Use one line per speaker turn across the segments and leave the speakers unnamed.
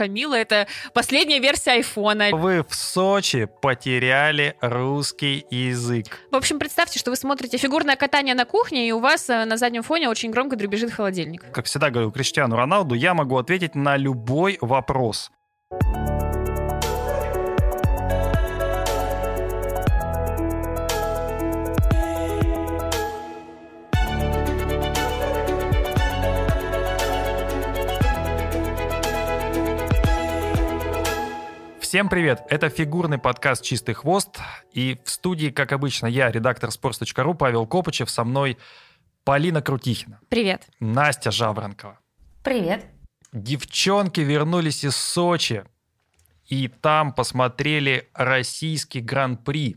Камила. Это последняя версия айфона.
Вы в Сочи потеряли русский язык.
В общем, представьте, что вы смотрите фигурное катание на кухне, и у вас э, на заднем фоне очень громко дребезжит холодильник.
Как всегда говорю Криштиану Роналду, я могу ответить на любой вопрос. Всем привет! Это фигурный подкаст «Чистый хвост». И в студии, как обычно, я, редактор sports.ru Павел Копычев, со мной Полина Крутихина.
Привет.
Настя Жаворонкова.
Привет.
Девчонки вернулись из Сочи и там посмотрели российский гран-при.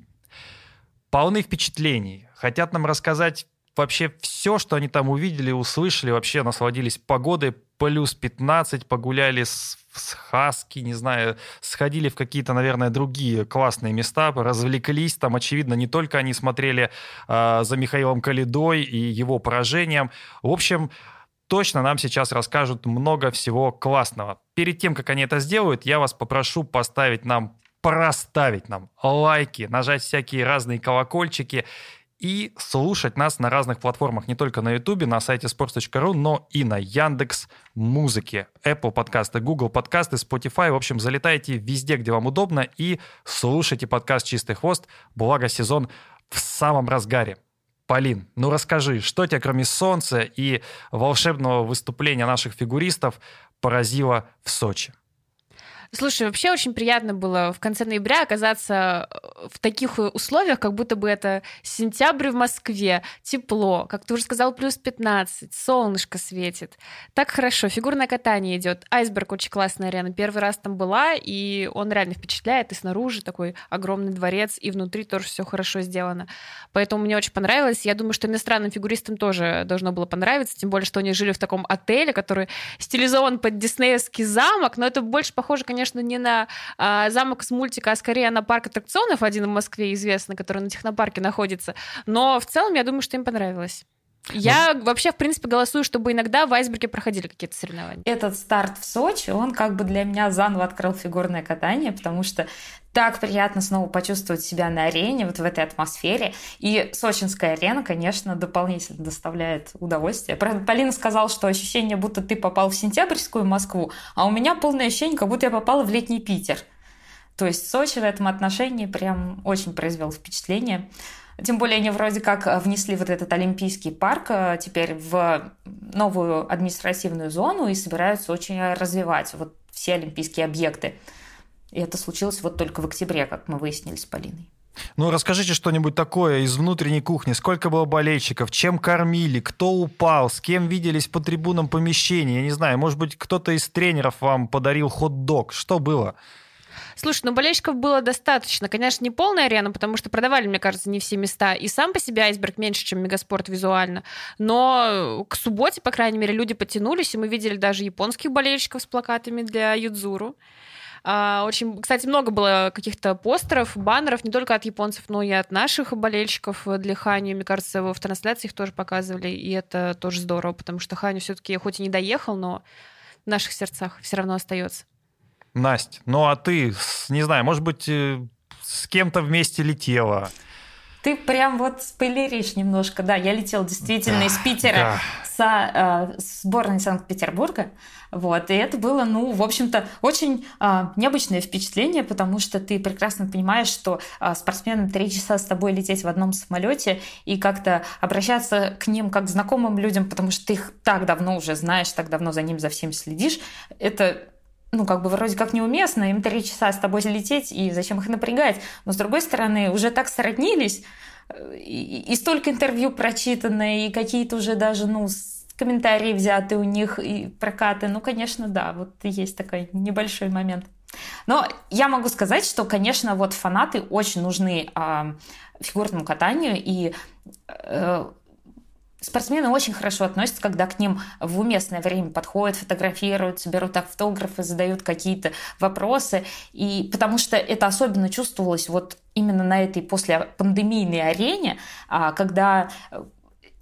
Полны впечатлений. Хотят нам рассказать вообще все, что они там увидели, услышали, вообще насладились погодой, плюс 15, погуляли с, с Хаски, не знаю, сходили в какие-то, наверное, другие классные места, развлеклись. Там, очевидно, не только они смотрели э, за Михаилом Калидой и его поражением. В общем, точно нам сейчас расскажут много всего классного. Перед тем, как они это сделают, я вас попрошу поставить нам, проставить нам лайки, нажать всякие разные колокольчики и слушать нас на разных платформах, не только на YouTube, на сайте sports.ru, но и на Яндекс Музыке, Apple подкасты, Google подкасты, Spotify. В общем, залетайте везде, где вам удобно, и слушайте подкаст «Чистый хвост». Благо, сезон в самом разгаре. Полин, ну расскажи, что тебя, кроме солнца и волшебного выступления наших фигуристов, поразило в Сочи?
Слушай, вообще очень приятно было в конце ноября оказаться э, в таких условиях, как будто бы это сентябрь в Москве, тепло, как ты уже сказал, плюс 15, солнышко светит. Так хорошо, фигурное катание идет. Айсберг очень классная арена. Первый раз там была, и он реально впечатляет. И снаружи такой огромный дворец, и внутри тоже все хорошо сделано. Поэтому мне очень понравилось. Я думаю, что иностранным фигуристам тоже должно было понравиться, тем более, что они жили в таком отеле, который стилизован под диснеевский замок, но это больше похоже, конечно, конечно, не на а, замок с мультика, а скорее на парк аттракционов, один в Москве известный, который на технопарке находится. Но в целом, я думаю, что им понравилось. Я ну, вообще, в принципе, голосую, чтобы иногда в Айсберге проходили какие-то соревнования.
Этот старт в Сочи, он как бы для меня заново открыл фигурное катание, потому что так приятно снова почувствовать себя на арене, вот в этой атмосфере. И сочинская арена, конечно, дополнительно доставляет удовольствие. Правда, Полина сказала, что ощущение, будто ты попал в сентябрьскую Москву, а у меня полное ощущение, как будто я попала в летний Питер. То есть Сочи в этом отношении прям очень произвел впечатление. Тем более они вроде как внесли вот этот Олимпийский парк э, теперь в новую административную зону и собираются очень развивать вот все олимпийские объекты. И это случилось вот только в октябре, как мы выяснили с Полиной.
Ну, расскажите что-нибудь такое из внутренней кухни. Сколько было болельщиков, чем кормили, кто упал, с кем виделись по трибунам помещения, я не знаю, может быть, кто-то из тренеров вам подарил хот-дог. Что было?
Слушай, ну болельщиков было достаточно. Конечно, не полная арена, потому что продавали, мне кажется, не все места. И сам по себе айсберг меньше, чем мегаспорт визуально. Но к субботе, по крайней мере, люди потянулись, и мы видели даже японских болельщиков с плакатами для Юдзуру. А, очень, кстати, много было каких-то постеров, баннеров, не только от японцев, но и от наших болельщиков для Хани. Мне кажется, в трансляции их тоже показывали, и это тоже здорово, потому что Хани все-таки хоть и не доехал, но в наших сердцах все равно остается.
Настя, ну а ты, не знаю, может быть, э, с кем-то вместе летела?
Ты прям вот спойлеришь немножко. Да, я летела действительно да, из Питера да. с э, сборной Санкт-Петербурга. Вот, и это было, ну, в общем-то, очень э, необычное впечатление, потому что ты прекрасно понимаешь, что э, спортсменам три часа с тобой лететь в одном самолете и как-то обращаться к ним как к знакомым людям, потому что ты их так давно уже знаешь, так давно за ним, за всем следишь, это ну, как бы вроде как неуместно, им три часа с тобой лететь, и зачем их напрягать? Но, с другой стороны, уже так сроднились, и, и столько интервью прочитано, и какие-то уже даже, ну, комментарии взяты у них, и прокаты. Ну, конечно, да, вот есть такой небольшой момент. Но я могу сказать, что, конечно, вот фанаты очень нужны э, фигурному катанию, и э, Спортсмены очень хорошо относятся, когда к ним в уместное время подходят, фотографируются, берут автографы, задают какие-то вопросы. И потому что это особенно чувствовалось вот именно на этой после пандемийной арене, а, когда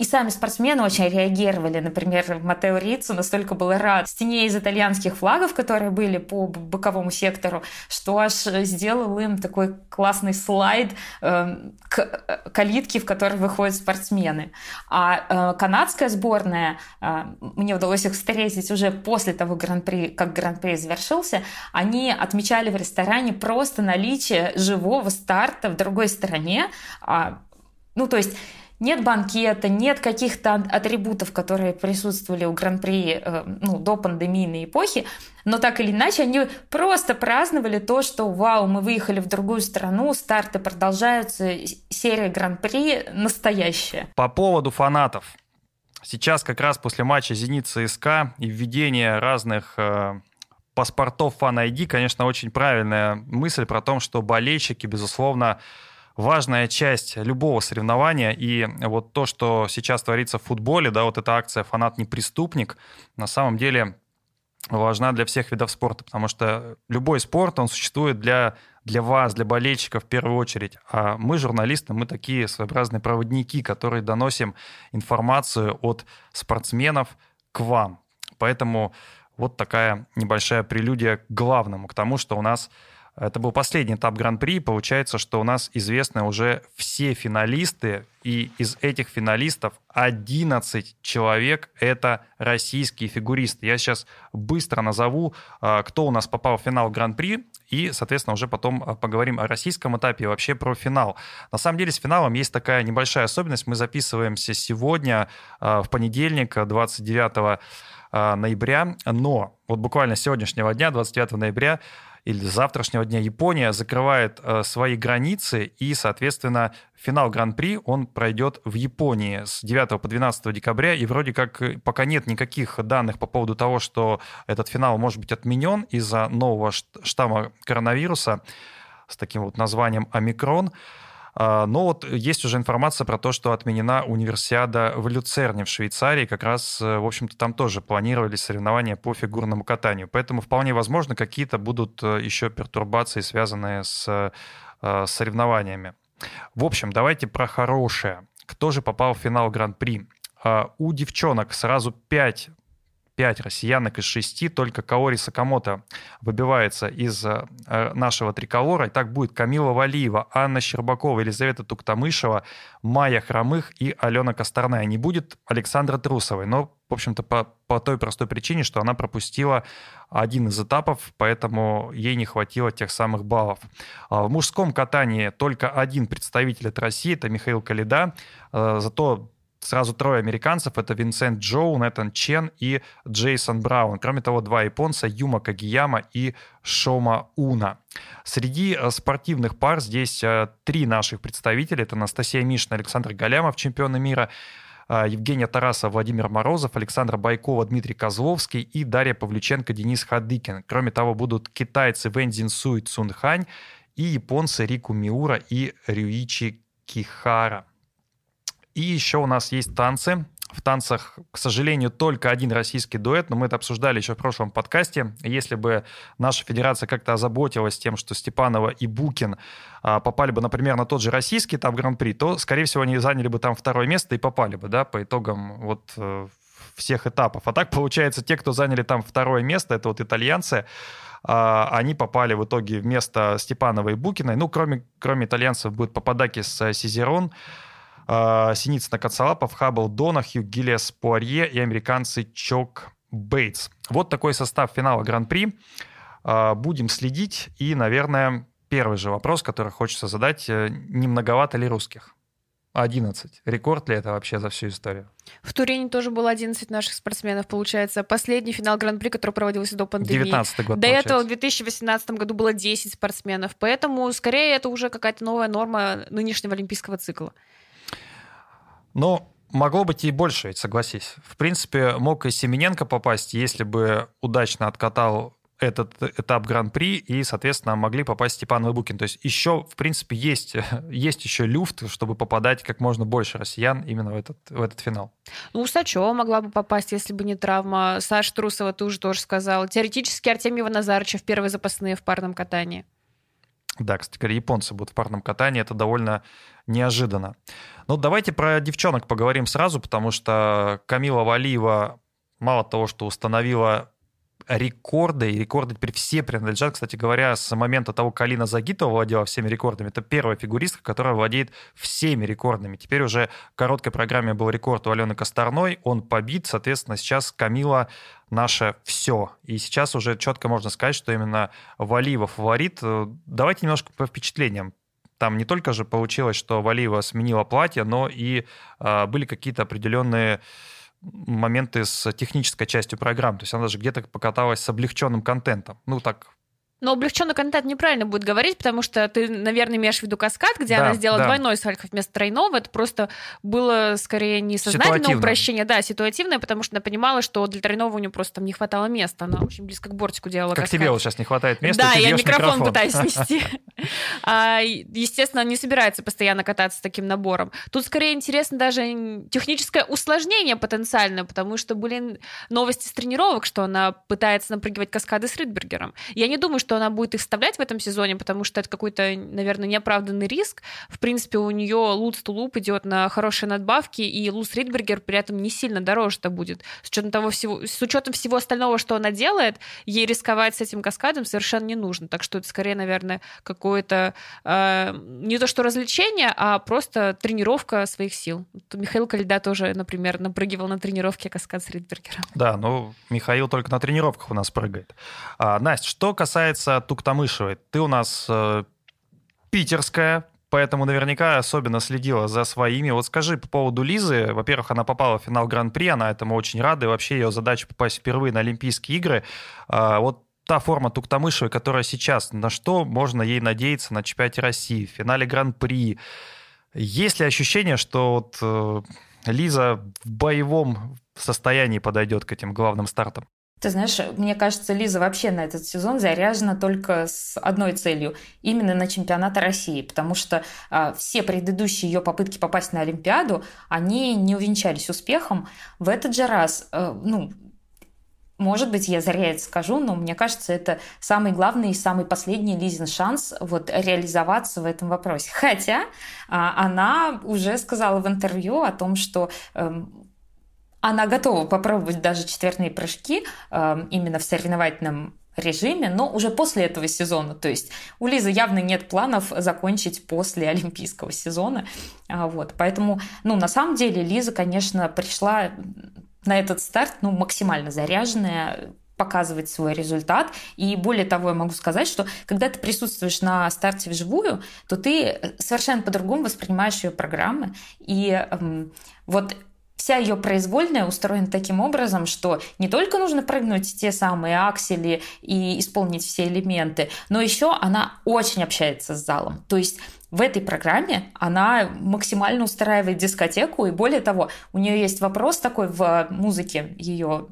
и сами спортсмены очень реагировали. Например, Матео Рицу настолько был рад стене из итальянских флагов, которые были по боковому сектору, что аж сделал им такой классный слайд э, к э, калитке, в которой выходят спортсмены. А э, канадская сборная, э, мне удалось их встретить уже после того гран-при, как гран-при завершился, они отмечали в ресторане просто наличие живого старта в другой стороне. А, ну, то есть нет банкета, нет каких-то атрибутов, которые присутствовали у Гран-при э, ну, до пандемийной эпохи, но так или иначе они просто праздновали то, что вау, мы выехали в другую страну, старты продолжаются, серия Гран-при настоящая.
По поводу фанатов. Сейчас как раз после матча «Зенит» ЦСКА и введения разных э, паспортов фан-ID, конечно, очень правильная мысль про то, что болельщики, безусловно, важная часть любого соревнования. И вот то, что сейчас творится в футболе, да, вот эта акция «Фанат не преступник», на самом деле важна для всех видов спорта, потому что любой спорт, он существует для, для вас, для болельщиков в первую очередь. А мы, журналисты, мы такие своеобразные проводники, которые доносим информацию от спортсменов к вам. Поэтому вот такая небольшая прелюдия к главному, к тому, что у нас это был последний этап Гран-при. Получается, что у нас известны уже все финалисты, и из этих финалистов 11 человек — это российские фигуристы. Я сейчас быстро назову, а, кто у нас попал в финал Гран-при, и, соответственно, уже потом а, поговорим о российском этапе и вообще про финал. На самом деле с финалом есть такая небольшая особенность. Мы записываемся сегодня, а, в понедельник, 29 ноября, но вот буквально сегодняшнего дня, 29 ноября, или завтрашнего дня Япония закрывает э, свои границы, и, соответственно, финал Гран-при, он пройдет в Японии с 9 по 12 декабря, и вроде как э, пока нет никаких данных по поводу того, что этот финал может быть отменен из-за нового штамма коронавируса с таким вот названием «Омикрон». А, но вот есть уже информация про то, что отменена универсиада в Люцерне в Швейцарии. Как раз, э, в общем-то, там тоже планировались соревнования по фигурному катанию. Поэтому вполне возможно, какие-то будут э, еще пертурбации, связанные с э, соревнованиями. В общем, давайте про хорошее. Кто же попал в финал Гран-при? А, у девчонок сразу пять 5 россиянок из 6, только Каори Сакамото выбивается из э, нашего триколора. И так будет Камила Валиева, Анна Щербакова, Елизавета Туктамышева, Майя Хромых и Алена Косторная. Не будет Александра Трусовой, но, в общем-то, по, по той простой причине, что она пропустила один из этапов, поэтому ей не хватило тех самых баллов. А в мужском катании только один представитель от России, это Михаил Калида. Э, зато сразу трое американцев. Это Винсент Джоу, Нэтан Чен и Джейсон Браун. Кроме того, два японца Юма Кагияма и Шома Уна. Среди э, спортивных пар здесь э, три наших представителя. Это Анастасия Мишина, Александр Галямов, чемпионы мира, э, Евгения Тарасова, Владимир Морозов, Александра Байкова, Дмитрий Козловский и Дарья Павлюченко, Денис Хадыкин. Кроме того, будут китайцы Вэн Цзинсу Цунхань и японцы Рику Миура и Рюичи Кихара. И еще у нас есть танцы. В танцах, к сожалению, только один российский дуэт, но мы это обсуждали еще в прошлом подкасте. Если бы наша федерация как-то озаботилась тем, что Степанова и Букин а, попали бы, например, на тот же российский там гран-при, то, скорее всего, они заняли бы там второе место и попали бы, да, по итогам вот э, всех этапов. А так, получается, те, кто заняли там второе место, это вот итальянцы, а, они попали в итоге вместо Степанова и Букиной. Ну, кроме, кроме итальянцев будет Пападакис Сизерон, э, Синицына Кацалапов, Хаббл Донахью, Гиллиас Пуарье и американцы Чок Бейтс. Вот такой состав финала Гран-при. Э, будем следить. И, наверное, первый же вопрос, который хочется задать, э, не многовато ли русских? 11. Рекорд ли это вообще за всю историю?
В Турине тоже было 11 наших спортсменов, получается. Последний финал Гран-при, который проводился до пандемии.
19 год,
До получается. этого в 2018 году было 10 спортсменов. Поэтому, скорее, это уже какая-то новая норма нынешнего олимпийского цикла.
Но могло быть и больше, ведь согласись. В принципе, мог и Семененко попасть, если бы удачно откатал этот этап Гран-при, и, соответственно, могли попасть Степан и Букин. То есть еще, в принципе, есть, есть еще люфт, чтобы попадать как можно больше россиян именно в этот, в этот финал.
Ну, Усачева могла бы попасть, если бы не травма. Саша Трусова ты уже тоже сказал. Теоретически Артемьева Назарыча в первые запасные в парном катании.
Да, кстати говоря, японцы будут в парном катании, это довольно неожиданно. Ну, давайте про девчонок поговорим сразу, потому что Камила Валиева мало того, что установила рекорды, и рекорды теперь все принадлежат, кстати говоря, с момента того, как Алина Загитова владела всеми рекордами. Это первая фигуристка, которая владеет всеми рекордами. Теперь уже в короткой программе был рекорд у Алены Косторной, он побит, соответственно, сейчас Камила наше все. И сейчас уже четко можно сказать, что именно Валиева фаворит. Давайте немножко по впечатлениям. Там не только же получилось, что Валиева сменила платье, но и э, были какие-то определенные моменты с технической частью программ. То есть она даже где-то покаталась с облегченным контентом. Ну, так
но облегченный контент неправильно будет говорить, потому что ты, наверное, имеешь в виду каскад, где да, она сделала да. двойной сальхов вместо тройного. Это просто было скорее не сознательное упрощение, да, ситуативное, потому что она понимала, что для тройного у нее просто там не хватало места. Она очень близко к бортику делала
Как
каскад.
тебе вот сейчас не хватает места,
Да, я
микрофон,
микрофон пытаюсь снести. А, естественно, не собирается постоянно кататься с таким набором. Тут скорее интересно даже техническое усложнение потенциально, потому что были новости с тренировок, что она пытается напрыгивать каскады с Ридбергером. Я не думаю, что что она будет их вставлять в этом сезоне, потому что это какой-то, наверное, неоправданный риск. В принципе, у нее лут тулуп идет на хорошие надбавки, и Луз Ридбергер при этом не сильно дороже-то будет. С учетом того всего, с учетом всего остального, что она делает, ей рисковать с этим каскадом совершенно не нужно. Так что это скорее, наверное, какое-то э, не то что развлечение, а просто тренировка своих сил. Михаил Кальда тоже, например, напрыгивал на тренировке каскад с Ридбергером.
Да, ну Михаил только на тренировках у нас прыгает. А, Настя, что касается касается Туктамышевой, ты у нас э, питерская, поэтому наверняка особенно следила за своими. Вот скажи по поводу Лизы. Во-первых, она попала в финал Гран-при, она этому очень рада, и вообще ее задача попасть впервые на Олимпийские игры. А, вот та форма Туктамышевой, которая сейчас, на что можно ей надеяться на чемпионате России, в финале Гран-при? Есть ли ощущение, что вот э, Лиза в боевом состоянии подойдет к этим главным стартам?
Ты знаешь, мне кажется, Лиза вообще на этот сезон заряжена только с одной целью, именно на чемпионат России, потому что а, все предыдущие ее попытки попасть на Олимпиаду, они не увенчались успехом. В этот же раз, а, ну, может быть, я зря это скажу, но мне кажется, это самый главный и самый последний Лизин шанс вот реализоваться в этом вопросе. Хотя а, она уже сказала в интервью о том, что эм, она готова попробовать даже четвертные прыжки э, именно в соревновательном режиме, но уже после этого сезона. То есть у Лизы явно нет планов закончить после олимпийского сезона. А, вот. Поэтому, ну, на самом деле, Лиза, конечно, пришла на этот старт ну, максимально заряженная, показывать свой результат. И более того, я могу сказать, что когда ты присутствуешь на старте вживую, то ты совершенно по-другому воспринимаешь ее программы. И эм, вот вся ее произвольная устроена таким образом, что не только нужно прыгнуть те самые аксели и исполнить все элементы, но еще она очень общается с залом. То есть в этой программе она максимально устраивает дискотеку, и более того, у нее есть вопрос такой в музыке ее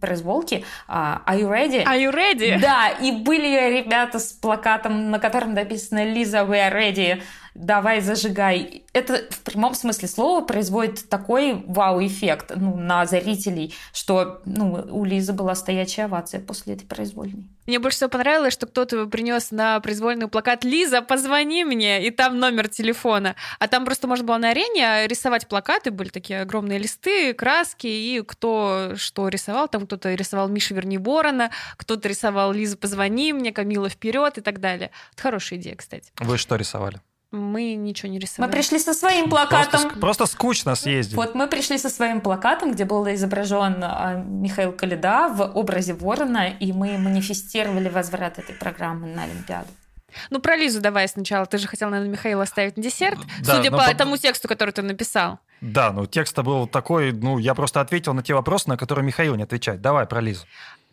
произволки а, «Are you ready?»
«Are you ready?»
Да, и были ребята с плакатом, на котором написано «Лиза, we are ready», давай зажигай. Это в прямом смысле слова производит такой вау-эффект ну, на зрителей, что ну, у Лизы была стоячая овация после этой произвольной.
Мне больше всего понравилось, что кто-то принес на произвольный плакат «Лиза, позвони мне», и там номер телефона. А там просто можно было на арене рисовать плакаты, были такие огромные листы, краски, и кто что рисовал. Там кто-то рисовал Миша Верни Ворона, кто-то рисовал «Лиза, позвони мне», «Камила вперед» и так далее. Это хорошая идея, кстати.
Вы что рисовали?
Мы ничего не рисовали.
Мы пришли со своим плакатом.
Просто, просто скучно съездили.
Вот мы пришли со своим плакатом, где был изображен а, Михаил Калида в образе ворона, и мы манифестировали возврат этой программы на Олимпиаду.
Ну, про Лизу давай сначала. Ты же хотел, наверное, Михаила оставить на десерт, да, судя по, по тому тексту, который ты написал.
Да, ну текст был такой, ну, я просто ответил на те вопросы, на которые Михаил не отвечает. Давай про Лизу.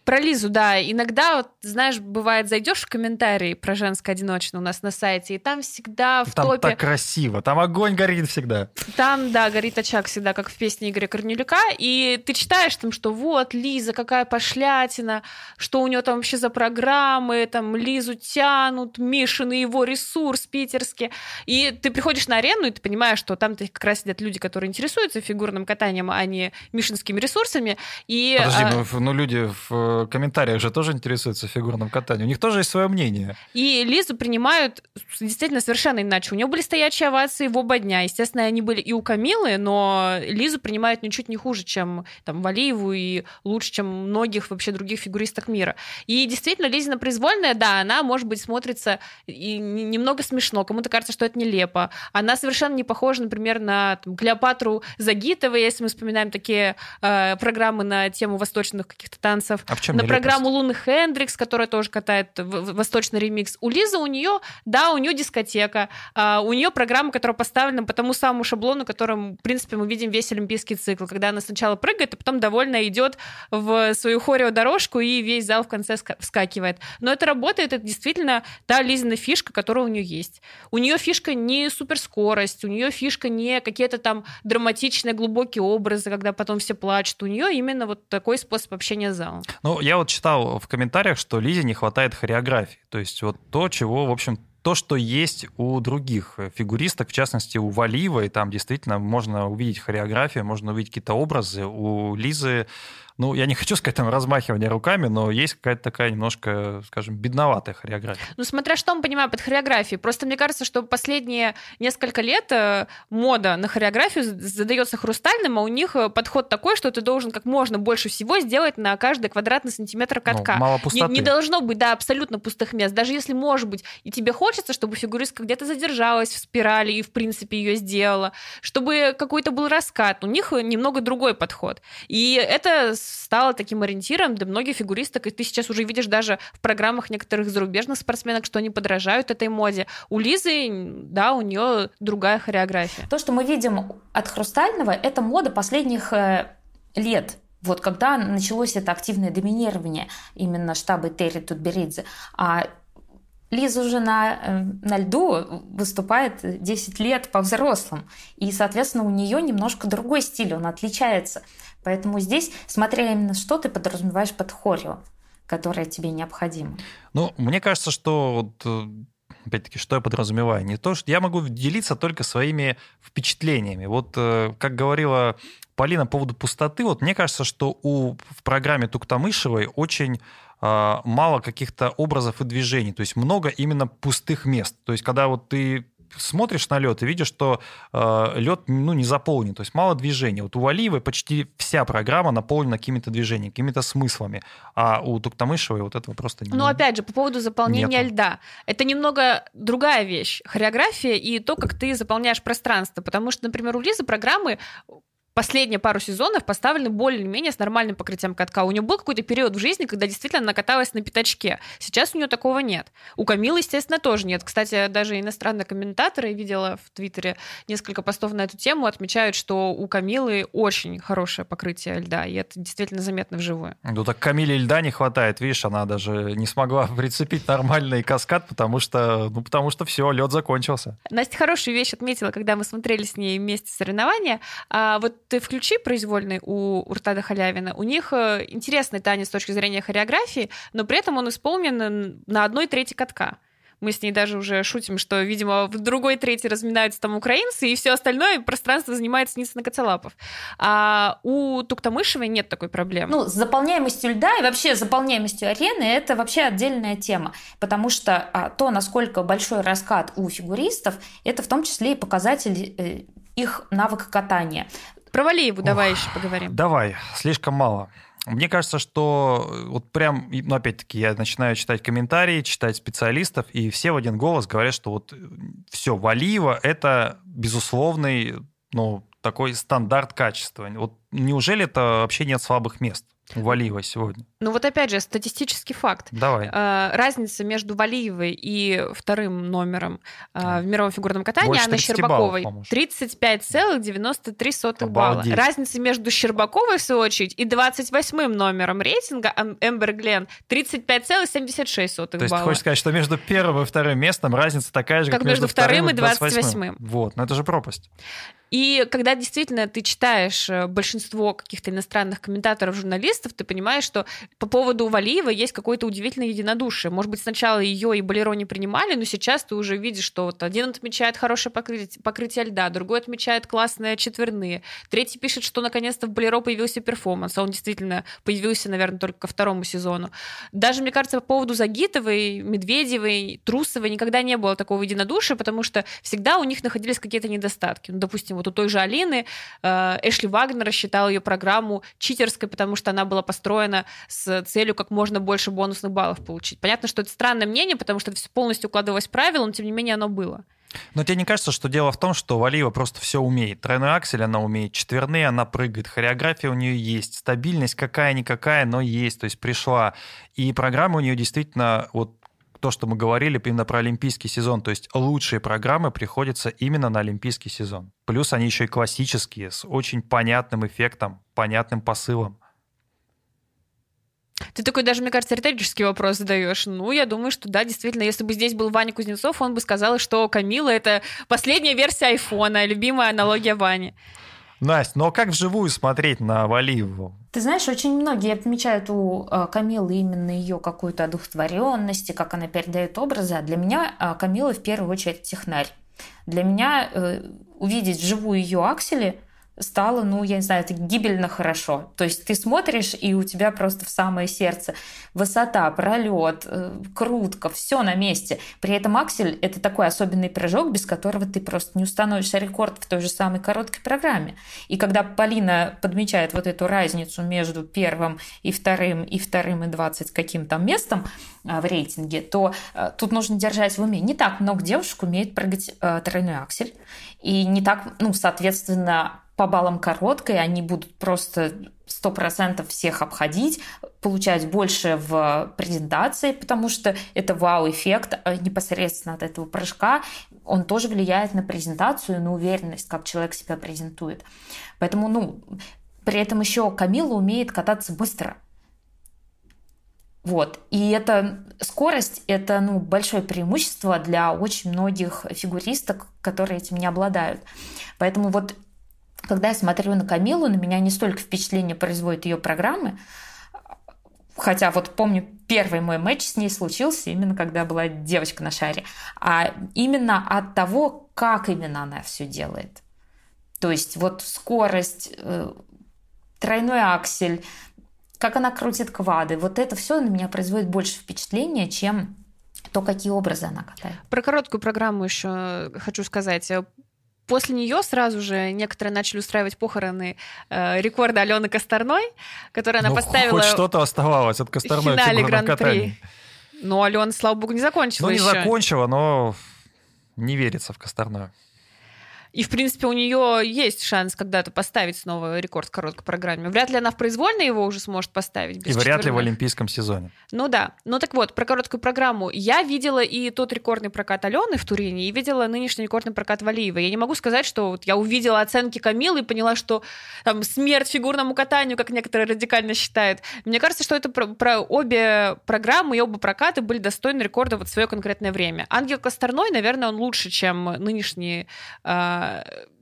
Про Лизу, да. Иногда, вот, знаешь, бывает, зайдешь в комментарии про женское одиночное у нас на сайте, и там всегда в
там
топе...
так красиво, там огонь горит всегда.
Там, да, горит очаг всегда, как в песне Игоря Корнелюка, и ты читаешь там, что вот, Лиза, какая пошлятина, что у нее там вообще за программы, там Лизу тянут, Мишин и его ресурс питерский. И ты приходишь на арену, и ты понимаешь, что там как раз сидят люди, которые интересуются фигурным катанием, а не мишинскими ресурсами. И,
Подожди, а... ну, ну люди в в комментариях же тоже интересуются фигурным катанием. У них тоже есть свое мнение.
И Лизу принимают действительно совершенно иначе. У нее были стоячие овации в оба дня. Естественно, они были и у Камилы, но Лизу принимают ничуть не хуже, чем там Валиеву и лучше, чем многих вообще других фигуристок мира. И действительно, Лизина произвольная, да, она, может быть, смотрится и немного смешно. Кому-то кажется, что это нелепо. Она совершенно не похожа, например, на там, Клеопатру Загитовой, если мы вспоминаем такие э, программы на тему восточных каких-то танцев.
А в чем
на программу Луны Хендрикс, которая тоже катает восточный ремикс. У Лизы у нее, да, у нее дискотека, а у нее программа, которая поставлена по тому самому шаблону, которым, в принципе, мы видим весь олимпийский цикл, когда она сначала прыгает, а потом довольно идет в свою хореодорожку и весь зал в конце вскакивает. Но это работает, это действительно та Лизина фишка, которая у нее есть. У нее фишка не суперскорость, у нее фишка не какие-то там драматичные глубокие образы, когда потом все плачут. У нее именно вот такой способ общения с залом.
Ну, я вот читал в комментариях, что Лизе не хватает хореографии. То есть вот то, чего, в общем, то, что есть у других фигуристок, в частности, у Валиевой, там действительно можно увидеть хореографию, можно увидеть какие-то образы. У Лизы ну, я не хочу сказать там размахивание руками, но есть какая-то такая немножко, скажем, бедноватая хореография.
Ну, смотря что мы понимаем под хореографией. Просто мне кажется, что последние несколько лет э, мода на хореографию задается хрустальным, а у них э, подход такой, что ты должен как можно больше всего сделать на каждый квадратный сантиметр катка.
Ну, мало пустоты.
Не, не должно быть, да, абсолютно пустых мест. Даже если, может быть, и тебе хочется, чтобы фигуристка где-то задержалась в спирали и, в принципе, ее сделала, чтобы какой-то был раскат. У них немного другой подход. И это стало таким ориентиром для многих фигуристок, и ты сейчас уже видишь даже в программах некоторых зарубежных спортсменок, что они подражают этой моде. У Лизы, да, у нее другая хореография.
То, что мы видим от Хрустального, это мода последних э, лет. Вот когда началось это активное доминирование именно штаба Терри Тутберидзе, а Лиза уже на, э, на льду выступает 10 лет по взрослым. И, соответственно, у нее немножко другой стиль, он отличается. Поэтому здесь, смотря именно что ты подразумеваешь под хорео, которое тебе необходимо.
Ну, мне кажется, что вот э, опять-таки, что я подразумеваю? Не то, что я могу делиться только своими впечатлениями. Вот, э, как говорила Полина по поводу пустоты, вот мне кажется, что у, в программе Туктамышевой очень а, мало каких-то образов и движений, то есть много именно пустых мест. То есть когда вот ты смотришь на лед и видишь, что э, лед ну, не заполнен, то есть мало движений. Вот у Валиевой почти вся программа наполнена какими-то движениями, какими-то смыслами, а у Туктамышевой вот этого просто
не Ну, опять же, по поводу заполнения нету. льда. Это немного другая вещь. Хореография и то, как ты заполняешь пространство. Потому что, например, у Лизы программы последние пару сезонов поставлены более-менее с нормальным покрытием катка. У нее был какой-то период в жизни, когда действительно она каталась на пятачке. Сейчас у нее такого нет. У Камилы, естественно, тоже нет. Кстати, даже иностранные комментаторы, я видела в Твиттере несколько постов на эту тему, отмечают, что у Камилы очень хорошее покрытие льда, и это действительно заметно вживую.
Ну так Камиле льда не хватает, видишь, она даже не смогла прицепить нормальный каскад, потому что, ну, потому что все, лед закончился.
Настя хорошую вещь отметила, когда мы смотрели с ней вместе соревнования. А вот ты включи произвольный у Уртада Халявина, у них э, интересный танец с точки зрения хореографии, но при этом он исполнен на одной трети катка. Мы с ней даже уже шутим, что, видимо, в другой трети разминаются там украинцы, и все остальное пространство занимает Ницца Коцелапов. А у Туктамышевой нет такой проблемы.
Ну, с заполняемостью льда и вообще заполняемостью арены это вообще отдельная тема, потому что а, то, насколько большой раскат у фигуристов, это в том числе и показатель э, их навыка катания.
Про Валееву давай еще поговорим.
Давай, слишком мало. Мне кажется, что вот прям, ну, опять-таки, я начинаю читать комментарии, читать специалистов, и все в один голос говорят, что вот все, Валиева — это безусловный, ну, такой стандарт качества. Вот неужели это вообще нет слабых мест? у Валиевой сегодня?
Ну вот опять же, статистический факт.
Давай.
Э, разница между Валиевой и вторым номером э, в мировом фигурном катании, Анной Щербаковой, 35,93 балла. Разница между Щербаковой, в свою очередь, и 28-м номером рейтинга Эмбер Глен 35,76 балла.
То есть ты хочешь сказать, что между первым и вторым местом разница такая же, как, как между, между вторым и 28-м? Вот, но это же пропасть.
И когда действительно ты читаешь э, большинство каких-то иностранных комментаторов, журналистов, ты понимаешь, что по поводу Валиева есть какое-то удивительное единодушие. Может быть, сначала ее и Болеро не принимали, но сейчас ты уже видишь, что вот один отмечает хорошее покрытие, покрытие льда, другой отмечает классные четверные, третий пишет, что наконец-то в Болеро появился перформанс, а он действительно появился, наверное, только ко второму сезону. Даже, мне кажется, по поводу Загитовой, Медведевой, Трусовой никогда не было такого единодушия, потому что всегда у них находились какие-то недостатки. Ну, допустим, вот у той же Алины э, Эшли Вагнер рассчитал ее программу читерской, потому что она была построена с целью как можно больше бонусных баллов получить. Понятно, что это странное мнение, потому что это все полностью укладывалось в правила, но тем не менее оно было.
Но тебе не кажется, что дело в том, что Валиева просто все умеет? Тройной аксель она умеет, четверные она прыгает, хореография у нее есть, стабильность какая-никакая, но есть, то есть пришла. И программа у нее действительно, вот то, что мы говорили именно про олимпийский сезон, то есть лучшие программы приходятся именно на олимпийский сезон. Плюс они еще и классические, с очень понятным эффектом, понятным посылом.
Ты такой даже, мне кажется, риторический вопрос задаешь. Ну, я думаю, что да, действительно, если бы здесь был Ваня Кузнецов, он бы сказал, что Камила — это последняя версия айфона, любимая аналогия Вани.
Настя, ну а как вживую смотреть на Валиеву?
Ты знаешь, очень многие отмечают у э, Камилы именно ее какую-то одухотворенность, как она передает образы. А для меня э, Камила в первую очередь технарь. Для меня э, увидеть вживую ее аксели стало, ну, я не знаю, это гибельно хорошо. То есть ты смотришь, и у тебя просто в самое сердце высота, пролет, э, крутка, все на месте. При этом аксель — это такой особенный прыжок, без которого ты просто не установишь рекорд в той же самой короткой программе. И когда Полина подмечает вот эту разницу между первым и вторым, и вторым и двадцать каким там местом а, в рейтинге, то э, тут нужно держать в уме. Не так много девушек умеет прыгать э, тройной аксель. И не так, ну, соответственно, по баллам короткой, они будут просто 100% всех обходить, получать больше в презентации, потому что это вау-эффект э, непосредственно от этого прыжка. Он тоже влияет на презентацию, на уверенность, как человек себя презентует. Поэтому, ну, при этом еще Камила умеет кататься быстро. Вот. И эта скорость – это ну, большое преимущество для очень многих фигуристок, которые этим не обладают. Поэтому вот когда я смотрю на Камилу, на меня не столько впечатление производит ее программы, хотя вот помню, первый мой матч с ней случился именно когда была девочка на шаре, а именно от того, как именно она все делает. То есть вот скорость, э, тройной аксель, как она крутит квады, вот это все на меня производит больше впечатления, чем то, какие образы она катает.
Про короткую программу еще хочу сказать. После нее сразу же некоторые начали устраивать похороны э, рекорда Алены Косторной, которую она ну, поставила...
Хоть что-то оставалось от Косторной в финале Гран-при.
Но Алена, слава богу, не закончила
Ну, не
еще.
закончила, но не верится в Косторную.
И, в принципе, у нее есть шанс когда-то поставить снова рекорд в короткой программе. Вряд ли она в произвольной его уже сможет поставить.
И вряд четверных. ли в олимпийском сезоне.
Ну да. Ну так вот, про короткую программу. Я видела и тот рекордный прокат Алены в Турине, и видела нынешний рекордный прокат Валиева. Я не могу сказать, что вот я увидела оценки Камилы и поняла, что там смерть фигурному катанию, как некоторые радикально считают. Мне кажется, что это про, про обе программы и оба проката были достойны рекорда вот в свое конкретное время. Ангел Косторной, наверное, он лучше, чем нынешний э,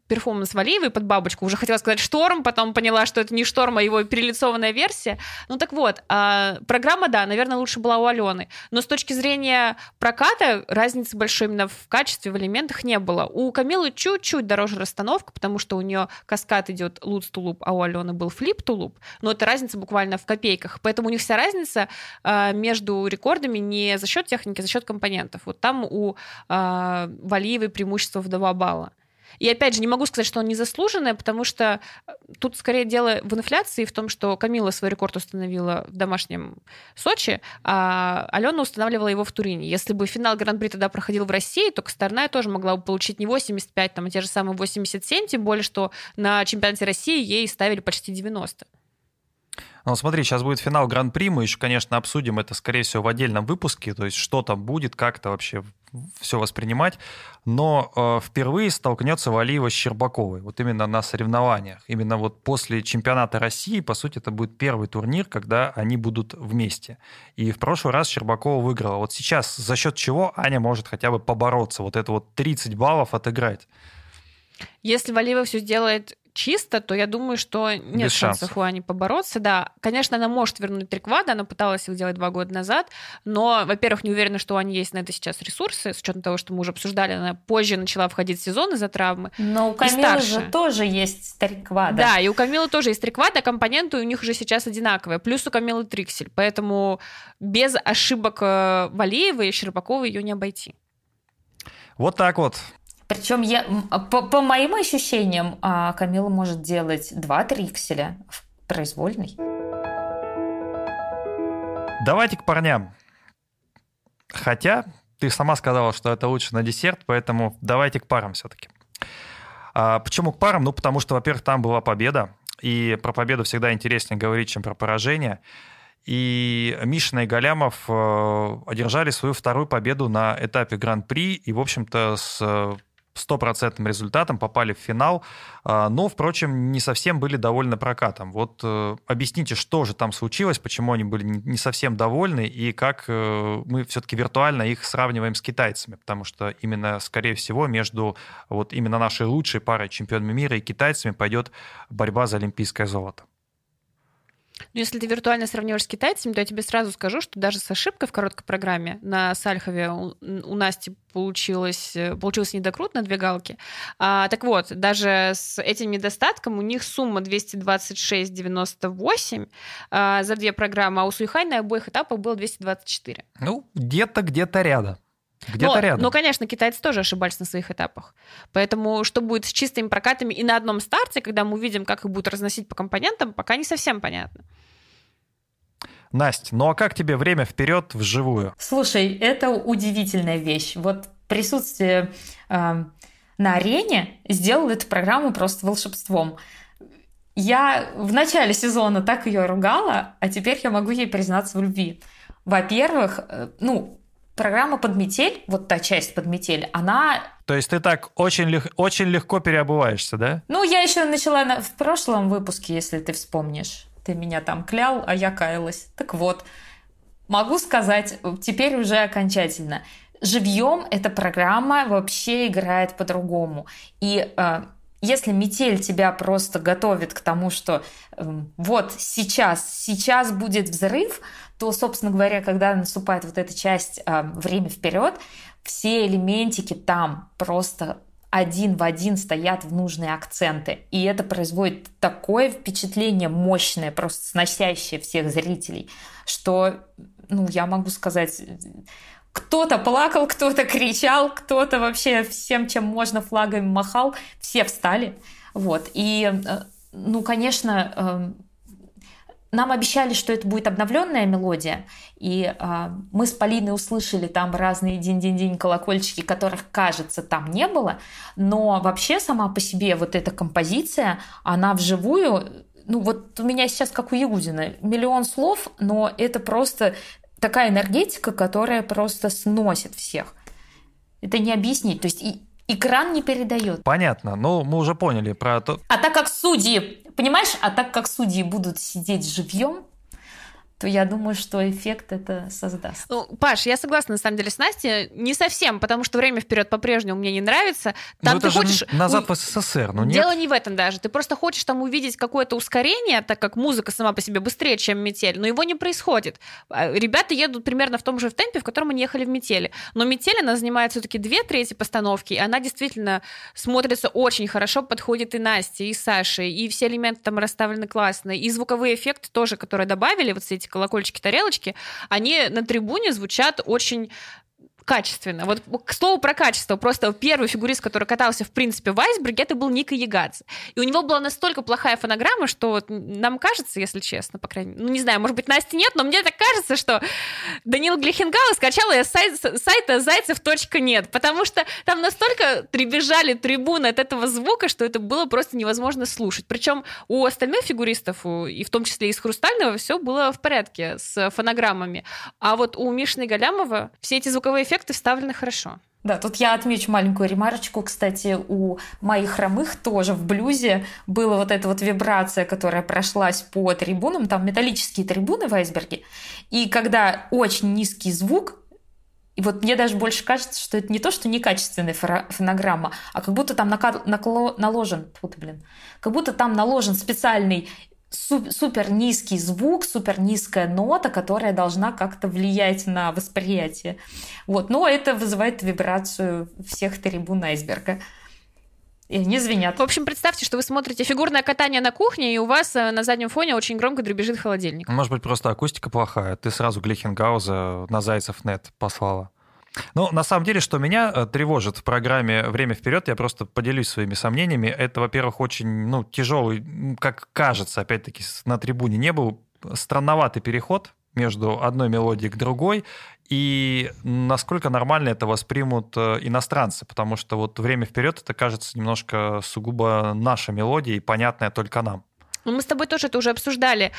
перформанс Валиевой под бабочку. Уже хотела сказать «Шторм», потом поняла, что это не «Шторм», а его перелицованная версия. Ну так вот, а, программа, да, наверное, лучше была у Алены. Но с точки зрения проката разницы большой именно в качестве, в элементах не было. У Камилы чуть-чуть дороже расстановка, потому что у нее каскад идет луц тулуп, а у Алены был флип тулуп. Но это разница буквально в копейках. Поэтому у них вся разница а, между рекордами не за счет техники, а за счет компонентов. Вот там у а, Валиевой преимущество в 2 балла. И опять же, не могу сказать, что он незаслуженный, потому что э, тут скорее дело в инфляции, в том, что Камила свой рекорд установила в домашнем Сочи, а Алена устанавливала его в Турине. Если бы финал Гран-при тогда проходил в России, то Косторная тоже могла бы получить не 85, там, а те же самые 87, тем более, что на чемпионате России ей ставили почти 90.
Ну, смотри, сейчас будет финал Гран-при, мы еще, конечно, обсудим это, скорее всего, в отдельном выпуске, то есть что там будет, как это вообще все воспринимать. Но э, впервые столкнется Валиева с Щербаковой, вот именно на соревнованиях. Именно вот после чемпионата России, по сути, это будет первый турнир, когда они будут вместе. И в прошлый раз Щербакова выиграла. Вот сейчас за счет чего Аня может хотя бы побороться, вот это вот 30 баллов отыграть?
Если Валиева все сделает чисто, то я думаю, что нет
Без
шансов
шансов.
у Ани побороться. Да, конечно, она может вернуть три квада, она пыталась их делать два года назад, но, во-первых, не уверена, что у Ани есть на это сейчас ресурсы, с учетом того, что мы уже обсуждали, она позже начала входить в сезон из-за травмы.
Но у Камилы же тоже есть три квада.
Да, и у Камилы тоже есть три квада, компоненты у них уже сейчас одинаковые, плюс у Камилы триксель, поэтому без ошибок э, Валеевой и Щербаковой ее не обойти.
Вот так вот.
Причем я, м, по, по моим ощущениям, а, Камила может делать два трикселя в произвольной.
Давайте к парням. Хотя ты сама сказала, что это лучше на десерт, поэтому давайте к парам все-таки. А, почему к парам? Ну, потому что, во-первых, там была победа, и про победу всегда интереснее говорить, чем про поражение. И Мишина и Галямов э, одержали свою вторую победу на этапе Гран-при, и, в общем-то, с э, стопроцентным результатом попали в финал, а, но, впрочем, не совсем были довольны прокатом. Вот э, объясните, что же там случилось, почему они были не совсем довольны, и как э, мы все-таки виртуально их сравниваем с китайцами, потому что именно, скорее всего, между вот именно нашей лучшей парой чемпионами мира и китайцами пойдет борьба за олимпийское золото.
Ну, если ты виртуально сравниваешь с китайцами, то я тебе сразу скажу, что даже с ошибкой в короткой программе на Сальхове у, у Насти получилось, э, получился недокрут на две галки. А, так вот, даже с этим недостатком у них сумма 226,98 а, за две программы, а у Суихай на обоих этапах было 224.
Ну, где-то, где-то рядом. Где-то
но,
рядом.
но, конечно, китайцы тоже ошибались на своих этапах. Поэтому что будет с чистыми прокатами и на одном старте, когда мы увидим, как их будут разносить по компонентам, пока не совсем понятно.
Настя, ну а как тебе время вперед вживую?
Слушай, это удивительная вещь. Вот присутствие э, на арене сделало эту программу просто волшебством. Я в начале сезона так ее ругала, а теперь я могу ей признаться в любви. Во-первых, э, ну, программа «Подметель», вот та часть «Подметель», она
То есть ты так очень, лег- очень легко переобуваешься, да?
Ну, я еще начала на- в прошлом выпуске, если ты вспомнишь. Ты меня там клял, а я каялась. Так вот, могу сказать теперь уже окончательно. Живьем эта программа вообще играет по-другому. И э, если метель тебя просто готовит к тому, что э, вот сейчас, сейчас будет взрыв, то, собственно говоря, когда наступает вот эта часть э, время вперед, все элементики там просто один в один стоят в нужные акценты. И это производит такое впечатление мощное, просто сносящее всех зрителей, что, ну, я могу сказать, кто-то плакал, кто-то кричал, кто-то вообще всем, чем можно, флагами махал, все встали. Вот. И, э, ну, конечно, э, нам обещали, что это будет обновленная мелодия, и э, мы с Полиной услышали там разные день-день-день колокольчики, которых, кажется, там не было, но вообще сама по себе вот эта композиция, она вживую, ну вот у меня сейчас как у Ягудина, миллион слов, но это просто такая энергетика, которая просто сносит всех. Это не объяснить. То есть и экран не передает.
Понятно. Ну, мы уже поняли про то...
А так как судьи, понимаешь, а так как судьи будут сидеть живьем, то я думаю, что эффект это создаст.
Ну, Паш, я согласна, на самом деле, с Настей. Не совсем, потому что время вперед по-прежнему мне не нравится. Там
ну,
ты
это же
хочешь...
назад
у-
в СССР, ну нет?
Дело не в этом даже. Ты просто хочешь там увидеть какое-то ускорение, так как музыка сама по себе быстрее, чем метель, но его не происходит. А, Ребята едут примерно в том же темпе, в котором они ехали в метели. Но метель, она занимает все-таки две трети постановки, и она действительно смотрится очень хорошо, подходит и Насте, и Саше, и все элементы там расставлены классно, и звуковые эффекты тоже, которые добавили, вот эти колокольчики, тарелочки, они на трибуне звучат очень качественно. Вот к слову про качество. Просто первый фигурист, который катался, в принципе, в айсберге, это был Ника Ягадзе. И у него была настолько плохая фонограмма, что вот нам кажется, если честно, по крайней мере, ну, не знаю, может быть, Насти нет, но мне так кажется, что Данил Глихенгала скачала я с сайт- с сайта зайцев.нет, потому что там настолько требежали трибуны от этого звука, что это было просто невозможно слушать. Причем у остальных фигуристов, и в том числе из Хрустального, все было в порядке с фонограммами. А вот у Мишины Галямова все эти звуковые эффекты вставлены хорошо.
Да, тут я отмечу маленькую ремарочку. Кстати, у моих хромых тоже в блюзе была вот эта вот вибрация, которая прошлась по трибунам. Там металлические трибуны в айсберге. И когда очень низкий звук, И вот мне даже больше кажется, что это не то, что некачественная фонограмма, а как будто там наложен, вот, блин, как будто там наложен специальный супер низкий звук, супер низкая нота, которая должна как-то влиять на восприятие. Вот. Но это вызывает вибрацию всех трибун айсберга. И они звенят.
В общем, представьте, что вы смотрите фигурное катание на кухне, и у вас э, на заднем фоне очень громко дребезжит холодильник.
Может быть, просто акустика плохая. Ты сразу Глихенгауза на Зайцев нет послала. Ну, на самом деле, что меня э, тревожит в программе «Время вперед», я просто поделюсь своими сомнениями. Это, во-первых, очень ну, тяжелый, как кажется, опять-таки, на трибуне не был, странноватый переход между одной мелодией к другой, и насколько нормально это воспримут э, иностранцы, потому что вот «Время вперед» это кажется немножко сугубо наша мелодия и понятная только нам.
Ну, мы с тобой тоже это уже обсуждали.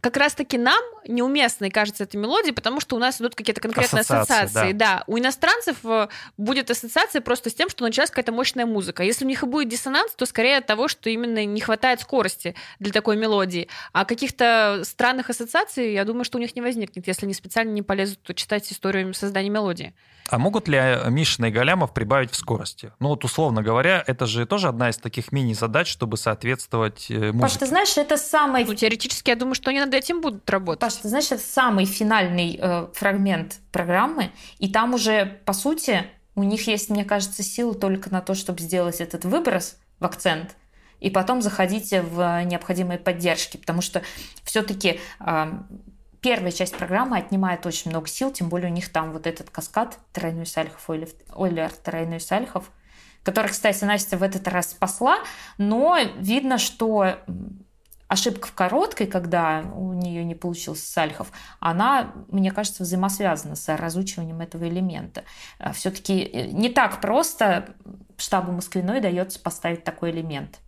Как раз-таки нам неуместной кажется эта мелодия, потому что у нас идут какие-то конкретные ассоциации. ассоциации. Да. да. У иностранцев э, будет ассоциация просто с тем, что началась какая-то мощная музыка. Если у них и будет диссонанс, то скорее от того, что именно не хватает скорости для такой мелодии. А каких-то странных ассоциаций, я думаю, что у них не возникнет, если они специально не полезут читать историю создания мелодии.
А могут ли э, Мишина и Галямов прибавить в скорости? Ну вот условно говоря, это же тоже одна из таких мини-задач, чтобы соответствовать э, музыке.
Паш, ты знаешь, это самый...
Ну, теоретически, я думаю, что они над этим будут работать.
Паш, ты знаешь, это самый финальный э, фрагмент программы, и там уже, по сути, у них есть, мне кажется, силы только на то, чтобы сделать этот выброс в акцент, и потом заходите в необходимые поддержки, потому что все-таки э, первая часть программы отнимает очень много сил, тем более у них там вот этот каскад тройной Сальхов, Ойлер тройной Сальхов, который, кстати, Настя в этот раз спасла, но видно, что ошибка в короткой, когда у нее не получился Сальхов, она, мне кажется, взаимосвязана с разучиванием этого элемента. А, Все-таки э, не так просто штабу Москвиной дается поставить такой элемент.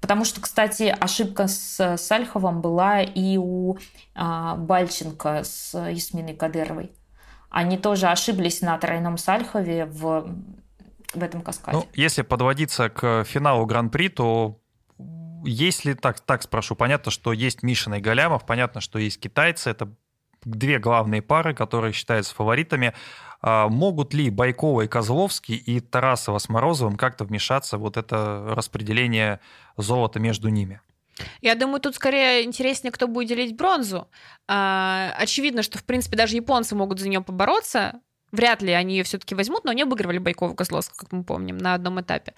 Потому что, кстати, ошибка с Сальховым была и у а, Бальченко с Ясминой Кадыровой. Они тоже ошиблись на тройном Сальхове в, в этом каскаде.
Ну, если подводиться к финалу Гран-при, то если так, так спрошу, понятно, что есть Мишина и Галямов, понятно, что есть китайцы, это две главные пары, которые считаются фаворитами. А могут ли Байкова и Козловский и Тарасова с Морозовым как-то вмешаться вот это распределение золота между ними?
Я думаю, тут скорее интереснее, кто будет делить бронзу. А, очевидно, что, в принципе, даже японцы могут за нее побороться. Вряд ли они ее все-таки возьмут, но они обыгрывали Байкова Козловского, как мы помним, на одном этапе.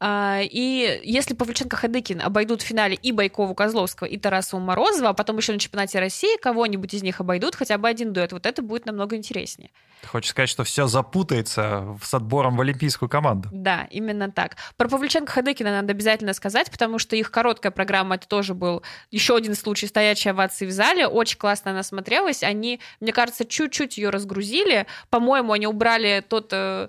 А, и если Павлюченко Хадыкин обойдут в финале и Байкову Козловского, и Тарасову Морозова, а потом еще на чемпионате России кого-нибудь из них обойдут, хотя бы один дуэт, вот это будет намного интереснее.
Ты хочешь сказать, что все запутается с отбором в олимпийскую команду?
Да, именно так. Про Павлюченко Хадыкина надо обязательно сказать, потому что их короткая программа, это тоже был еще один случай стоячей овации в зале. Очень классно она смотрелась. Они, мне кажется, чуть-чуть ее разгрузили. По-моему, они убрали тот э,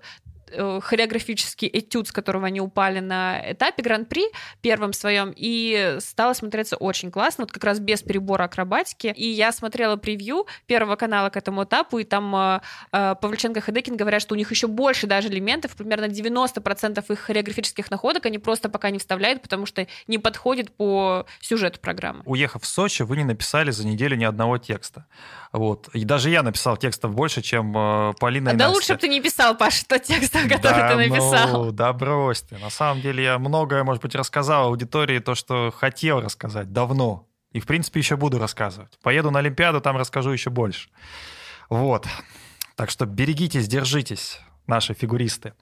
хореографический этюд, с которого они упали на этапе гран-при первом своем, и стало смотреться очень классно, вот как раз без перебора акробатики. И я смотрела превью первого канала к этому этапу, и там э, э Павлюченко и Хадыкин говорят, что у них еще больше даже элементов, примерно 90% их хореографических находок они просто пока не вставляют, потому что не подходит по сюжету программы.
Уехав в Сочи, вы не написали за неделю ни одного текста. Вот. И даже я написал текстов больше, чем э, Полина
а
и
Да
Настя.
лучше бы ты не писал, Паша, тот текст, который да, ты написал.
Ну, да брось ты. На самом деле я многое, может быть, рассказал аудитории, то, что хотел рассказать давно. И, в принципе, еще буду рассказывать. Поеду на Олимпиаду, там расскажу еще больше. Вот. Так что берегитесь, держитесь, наши фигуристы.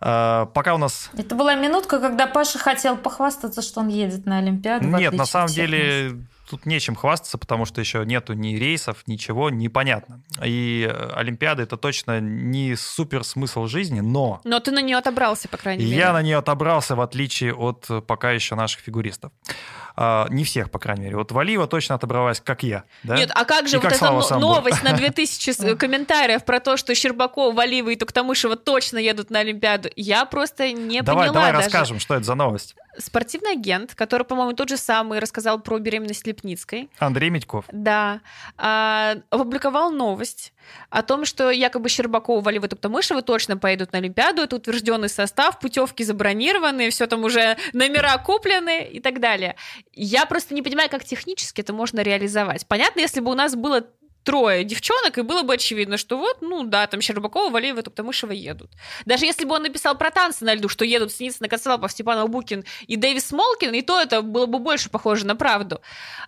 Uh, пока у нас...
Это была минутка, когда Паша хотел похвастаться, что он едет на Олимпиаду.
Нет, на самом деле тут нечем хвастаться, потому что еще нету ни рейсов, ничего, непонятно. И э, Олимпиада это точно не супер смысл жизни, но...
Но ты на нее отобрался, по крайней мере.
Я на нее отобрался, в отличие от э, пока еще наших фигуристов. А, не всех, по крайней мере. Вот Валиева точно отобралась, как я. Да?
Нет, а как же И вот эта новость на 2000 комментариев про то, что Щербаков, Валиева и Туктамышева точно едут на Олимпиаду? Я просто не
давай,
поняла
Давай
даже.
расскажем, что это за новость.
Спортивный агент, который, по-моему, тот же самый рассказал про беременность Лепницкой.
Андрей Медьков.
Да. А, опубликовал новость о том, что якобы Щербаков, Валева и Туктамышева точно поедут на Олимпиаду. Это утвержденный состав, путевки забронированы, все там уже номера куплены и так далее. Я просто не понимаю, как технически это можно реализовать. Понятно, если бы у нас было трое девчонок, и было бы очевидно, что вот, ну да, там Щербакова, Валеева, Топтамышева едут. Даже если бы он написал про танцы на льду, что едут Синицына, Коцелапов, Степанов Букин и Дэвис Смолкин, и то это было бы больше похоже на правду.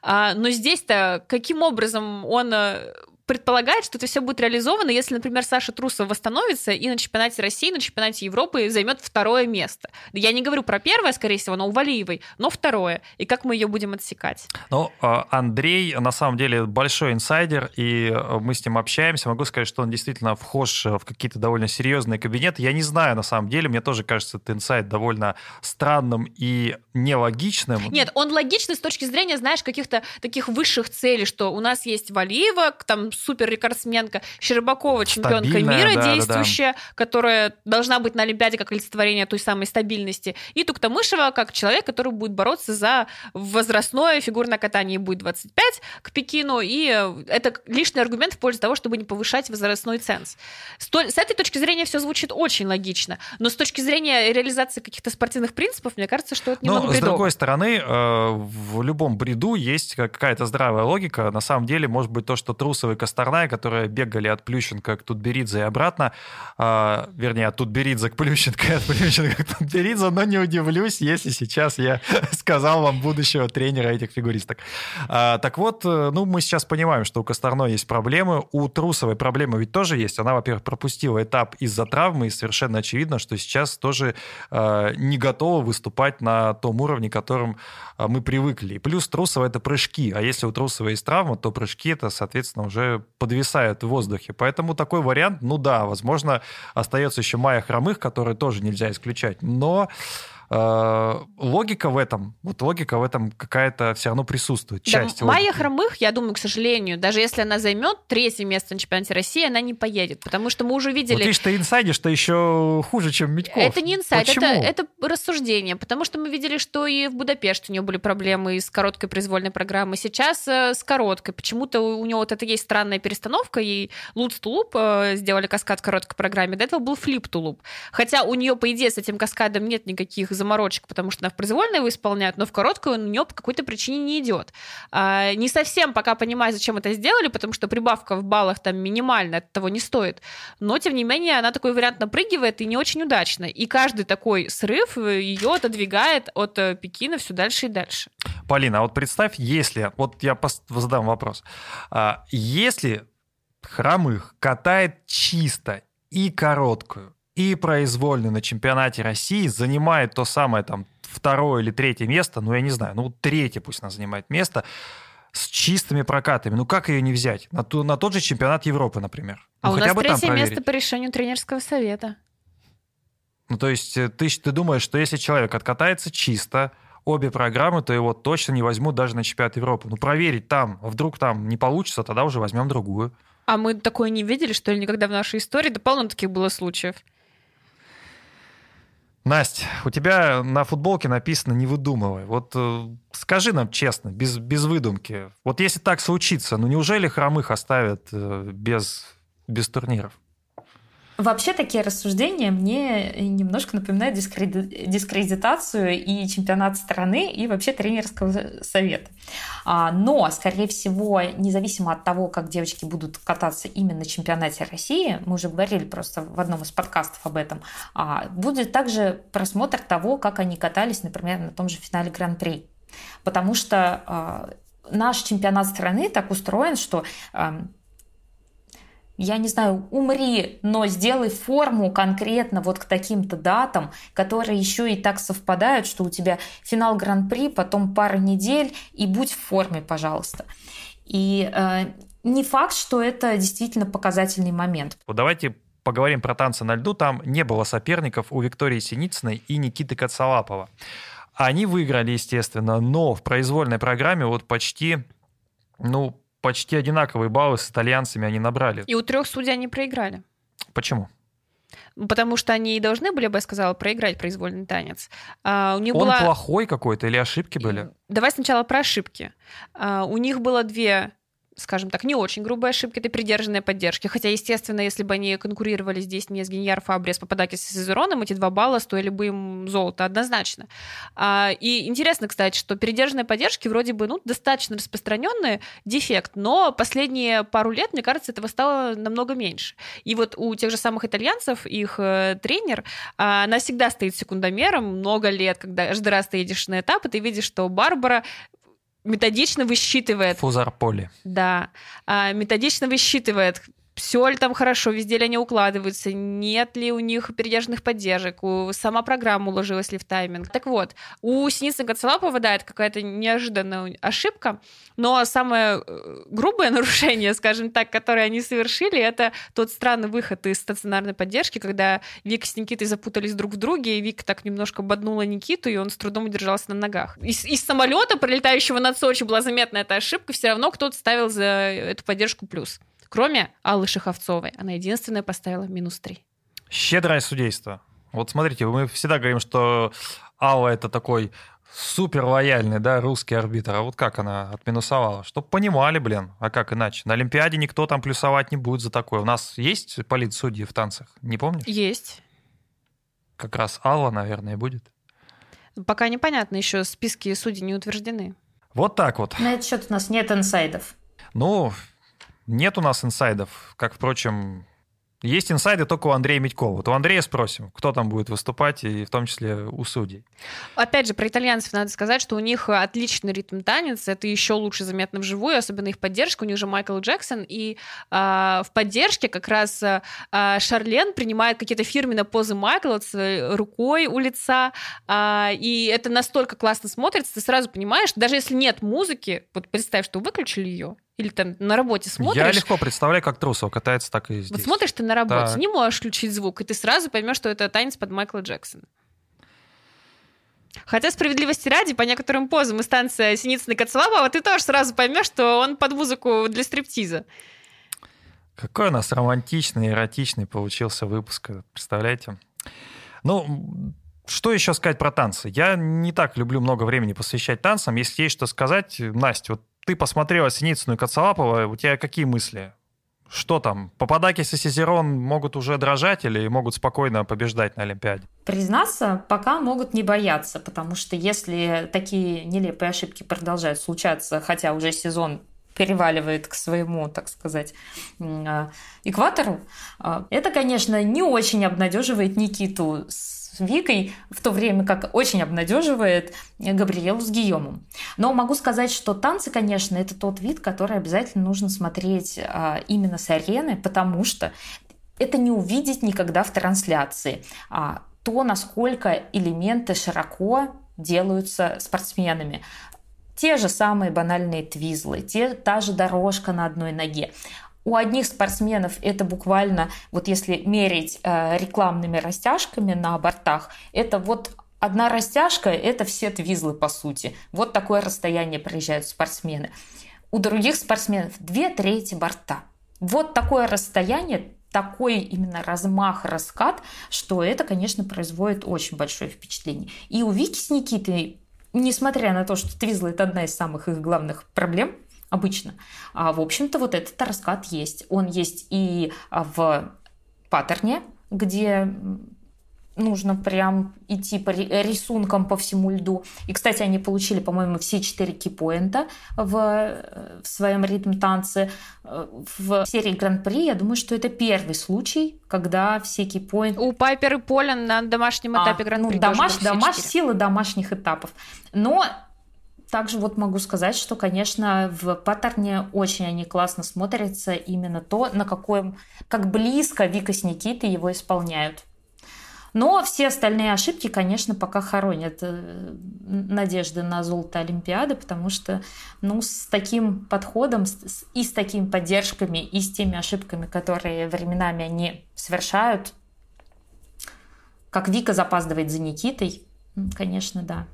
А, но здесь-то каким образом он э, предполагает, что это все будет реализовано, если, например, Саша Трусов восстановится и на чемпионате России, на чемпионате Европы займет второе место. Я не говорю про первое, скорее всего, но у Валиевой, но второе. И как мы ее будем отсекать?
Ну, а, Андрей, на самом деле, большой инсайдер, и э, мы с ним общаемся. Могу сказать, что он действительно вхож в какие-то довольно серьезные кабинеты. Я не знаю, на самом деле, мне тоже кажется этот инсайт довольно странным и нелогичным.
Нет, он логичный с точки зрения, знаешь, каких-то таких высших целей, что у нас есть Валиева, там супер рекордсменка, Щербакова, чемпионка
Стабильная,
мира
да,
действующая,
да,
которая должна быть на Олимпиаде как олицетворение той самой стабильности, и Туктамышева как человек, который будет бороться за возрастное фигурное катание, будет 25 к Пекину, и это лишний аргумент в пользу того, чтобы не повышать возрастной ценз. С этой точки зрения все звучит очень логично, но с точки зрения реализации каких-то спортивных принципов, мне кажется, что это немного
Но,
бредово.
с другой стороны, э, в любом бреду есть какая-то здравая логика. На самом деле, может быть, то, что Трусовый Косторная, которые бегали от Плющенко к Тутберидзе и обратно, э, вернее, от Тутберидзе к Плющенко и от Плющенко к Тутберидзе, но не удивлюсь, если сейчас я сказал вам будущего тренера этих фигуристок. А, так вот, э, ну, мы сейчас понимаем, что у Косторной есть проблемы, у Трусовой проблемы ведь тоже есть. Она, во-первых, пропустила этап из-за травмы, и совершенно очевидно, что сейчас тоже э, не готова выступать на том уровне, которым э, мы привыкли. И плюс Трусова — это прыжки, а если у Трусова есть травма, то прыжки — это, соответственно, уже подвисают в воздухе. Поэтому такой вариант, ну да, возможно, остается еще Майя Хромых, который тоже нельзя исключать. Но логика в этом, вот логика в этом какая-то все равно присутствует.
Да,
Часть
Майя
логики.
Хромых, я думаю, к сожалению, даже если она займет третье место на чемпионате России, она не поедет, потому что мы уже видели...
Вот видишь, ты инсайдишь, что еще хуже, чем Митьков.
Это не инсайт, это,
Почему?
это рассуждение, потому что мы видели, что и в Будапеште у нее были проблемы с короткой произвольной программой, сейчас э, с короткой. Почему-то у, нее вот это есть странная перестановка, и Луц Тулуп э, сделали каскад в короткой программе, до этого был флип Тулуп. Хотя у нее, по идее, с этим каскадом нет никаких заморочек, потому что она в произвольной его исполняет, но в короткую у нее по какой-то причине не идет. А, не совсем пока понимаю, зачем это сделали, потому что прибавка в баллах там минимальная, от того не стоит. Но, тем не менее, она такой вариант напрыгивает и не очень удачно. И каждый такой срыв э, ее отодвигает от э, Пекина все дальше и дальше.
Полина, а вот представь, если, вот я задам вопрос, А, если Хромых катает чисто и короткую, и произвольную на чемпионате России, занимает то самое там второе или третье место, ну я не знаю, ну третье пусть она занимает место, с чистыми прокатами. Ну как ее не взять? На, ту- на тот же чемпионат Европы, например.
А
ну,
у нас третье место по решению тренерского совета.
Ну, то есть э, ты, ты думаешь, что если человек откатается чисто, обе программы, то его точно не возьмут даже на чемпионат Европы. Ну, проверить там, вдруг там не получится, тогда уже возьмем другую.
А мы такое не видели, что ли, никогда в нашей истории? Да полно таких было случаев.
Настя, у тебя на футболке написано «не выдумывай». Вот э, скажи нам честно, без, без выдумки. Вот если так случится, ну неужели хромых оставят э, без, без турниров?
Вообще такие рассуждения мне немножко напоминают дискреди- дискредитацию и чемпионат страны, и вообще тренерского совета. А, Но, скорее всего, независимо от того, как девочки будут кататься именно на чемпионате России, мы уже говорили просто в одном из подкастов об этом, а, будет также просмотр того, как они катались, например, на том же финале Гран-при. Потому что а, наш чемпионат страны так устроен, что я не знаю, умри, но сделай форму конкретно вот к таким-то датам, которые еще и так совпадают, что у тебя финал Гран-при, потом пара недель, и будь в форме, пожалуйста. И э, не факт, что это действительно показательный момент.
Вот давайте поговорим про танцы на льду. Там не было соперников у Виктории Синицыной и Никиты Коцалапова. Они выиграли, естественно, но в произвольной программе вот почти, ну, почти одинаковые баллы с итальянцами они набрали.
И у трех судей они проиграли.
Почему?
Потому что они и должны были, я бы сказала, проиграть произвольный танец. А, у них
Он
была...
плохой какой-то или ошибки были?
Давай сначала про ошибки. А, у них было две скажем так, не очень грубые ошибки, это придержанная поддержки. Хотя, естественно, если бы они конкурировали здесь не с Геньяр Фабри, а с Пападакис и Сезероном, эти два балла стоили бы им золото однозначно. А, и интересно, кстати, что передержанные поддержки вроде бы ну, достаточно распространенный дефект, но последние пару лет, мне кажется, этого стало намного меньше. И вот у тех же самых итальянцев их э, тренер, а, она всегда стоит секундомером много лет, когда каждый раз ты едешь на этап, и ты видишь, что Барбара методично высчитывает...
Фузар поле.
Да. А, методично высчитывает, все ли там хорошо, везде ли они укладываются, нет ли у них передержанных поддержек, у, сама программа уложилась ли в тайминг. Так вот, у Синицына Гацела попадает какая-то неожиданная ошибка, но самое э, грубое нарушение, скажем так, которое они совершили, это тот странный выход из стационарной поддержки, когда Вика с Никитой запутались друг в друге, и Вика так немножко боднула Никиту, и он с трудом удержался на ногах. Из, из самолета, пролетающего над Сочи, была заметна эта ошибка, все равно кто-то ставил за эту поддержку плюс. Кроме Аллы Шиховцовой. Она единственная поставила минус 3.
Щедрое судейство. Вот смотрите, мы всегда говорим, что Алла это такой супер лояльный, да, русский арбитр. А вот как она отминусовала? Чтоб понимали, блин, а как иначе? На Олимпиаде никто там плюсовать не будет за такое. У нас есть политсудьи в танцах? Не помнишь?
Есть.
Как раз Алла, наверное, будет.
Пока непонятно, еще списки судей не утверждены.
Вот так вот.
На этот счет у нас нет инсайдов.
Ну, нет у нас инсайдов, как, впрочем, есть инсайды только у Андрея Медькова. Вот у Андрея спросим, кто там будет выступать, и в том числе у судей.
Опять же, про итальянцев надо сказать, что у них отличный ритм танец, это еще лучше заметно вживую, особенно их поддержка. У них же Майкл Джексон, и э, в поддержке как раз э, Шарлен принимает какие-то фирменные позы Майкла с рукой у лица, э, и это настолько классно смотрится, ты сразу понимаешь, даже если нет музыки, вот представь, что выключили ее, или там на работе смотришь.
Я легко представляю, как Трусов катается, так и здесь.
Вот смотришь ты на работе, так. не можешь включить звук, и ты сразу поймешь, что это танец под Майкла Джексона. Хотя справедливости ради, по некоторым позам из танца Синицына Коцелапова, ты тоже сразу поймешь, что он под музыку для стриптиза.
Какой у нас романтичный, эротичный получился выпуск, представляете? Ну, что еще сказать про танцы? Я не так люблю много времени посвящать танцам. Если есть что сказать, Настя, вот ты посмотрела Синицыну и Коцалапова, у тебя какие мысли? Что там? Пападакис и Сизерон могут уже дрожать или могут спокойно побеждать на Олимпиаде?
Признаться, пока могут не бояться, потому что если такие нелепые ошибки продолжают случаться, хотя уже сезон переваливает к своему, так сказать, а, экватору, а, это, конечно, не очень обнадеживает Никиту с Викой, в то время как очень обнадеживает Габриэлу с Гийомом. Но могу сказать, что танцы, конечно, это тот вид, который обязательно нужно смотреть а, именно с арены, потому что это не увидеть никогда в трансляции. А то, насколько элементы широко делаются спортсменами. Те же самые банальные твизлы, те, та же дорожка на одной ноге. У одних спортсменов это буквально, вот если мерить э, рекламными растяжками на бортах, это вот одна растяжка – это все твизлы по сути. Вот такое расстояние проезжают спортсмены. У других спортсменов две трети борта. Вот такое расстояние, такой именно размах, раскат, что это, конечно, производит очень большое впечатление. И у Вики с Никитой, несмотря на то, что твизлы – это одна из самых их главных проблем, обычно. А, в общем-то, вот этот раскат есть. Он есть и а, в паттерне, где нужно прям идти по рисункам по всему льду. И, кстати, они получили, по-моему, все четыре кипоинта в, в своем ритм танце. В серии Гран-при, я думаю, что это первый случай, когда все кипоинты...
У Пайпер и Полин на домашнем этапе а, Гран-при
ну, домаш... домаш... Силы домашних этапов. Но также вот могу сказать, что, конечно, в паттерне очень они классно смотрятся именно то, на каком, как близко Вика с Никитой его исполняют. Но все остальные ошибки, конечно, пока хоронят э, надежды на золото Олимпиады, потому что ну, с таким подходом и с такими поддержками, и с теми ошибками, которые временами они совершают, как Вика запаздывает за Никитой, конечно, да.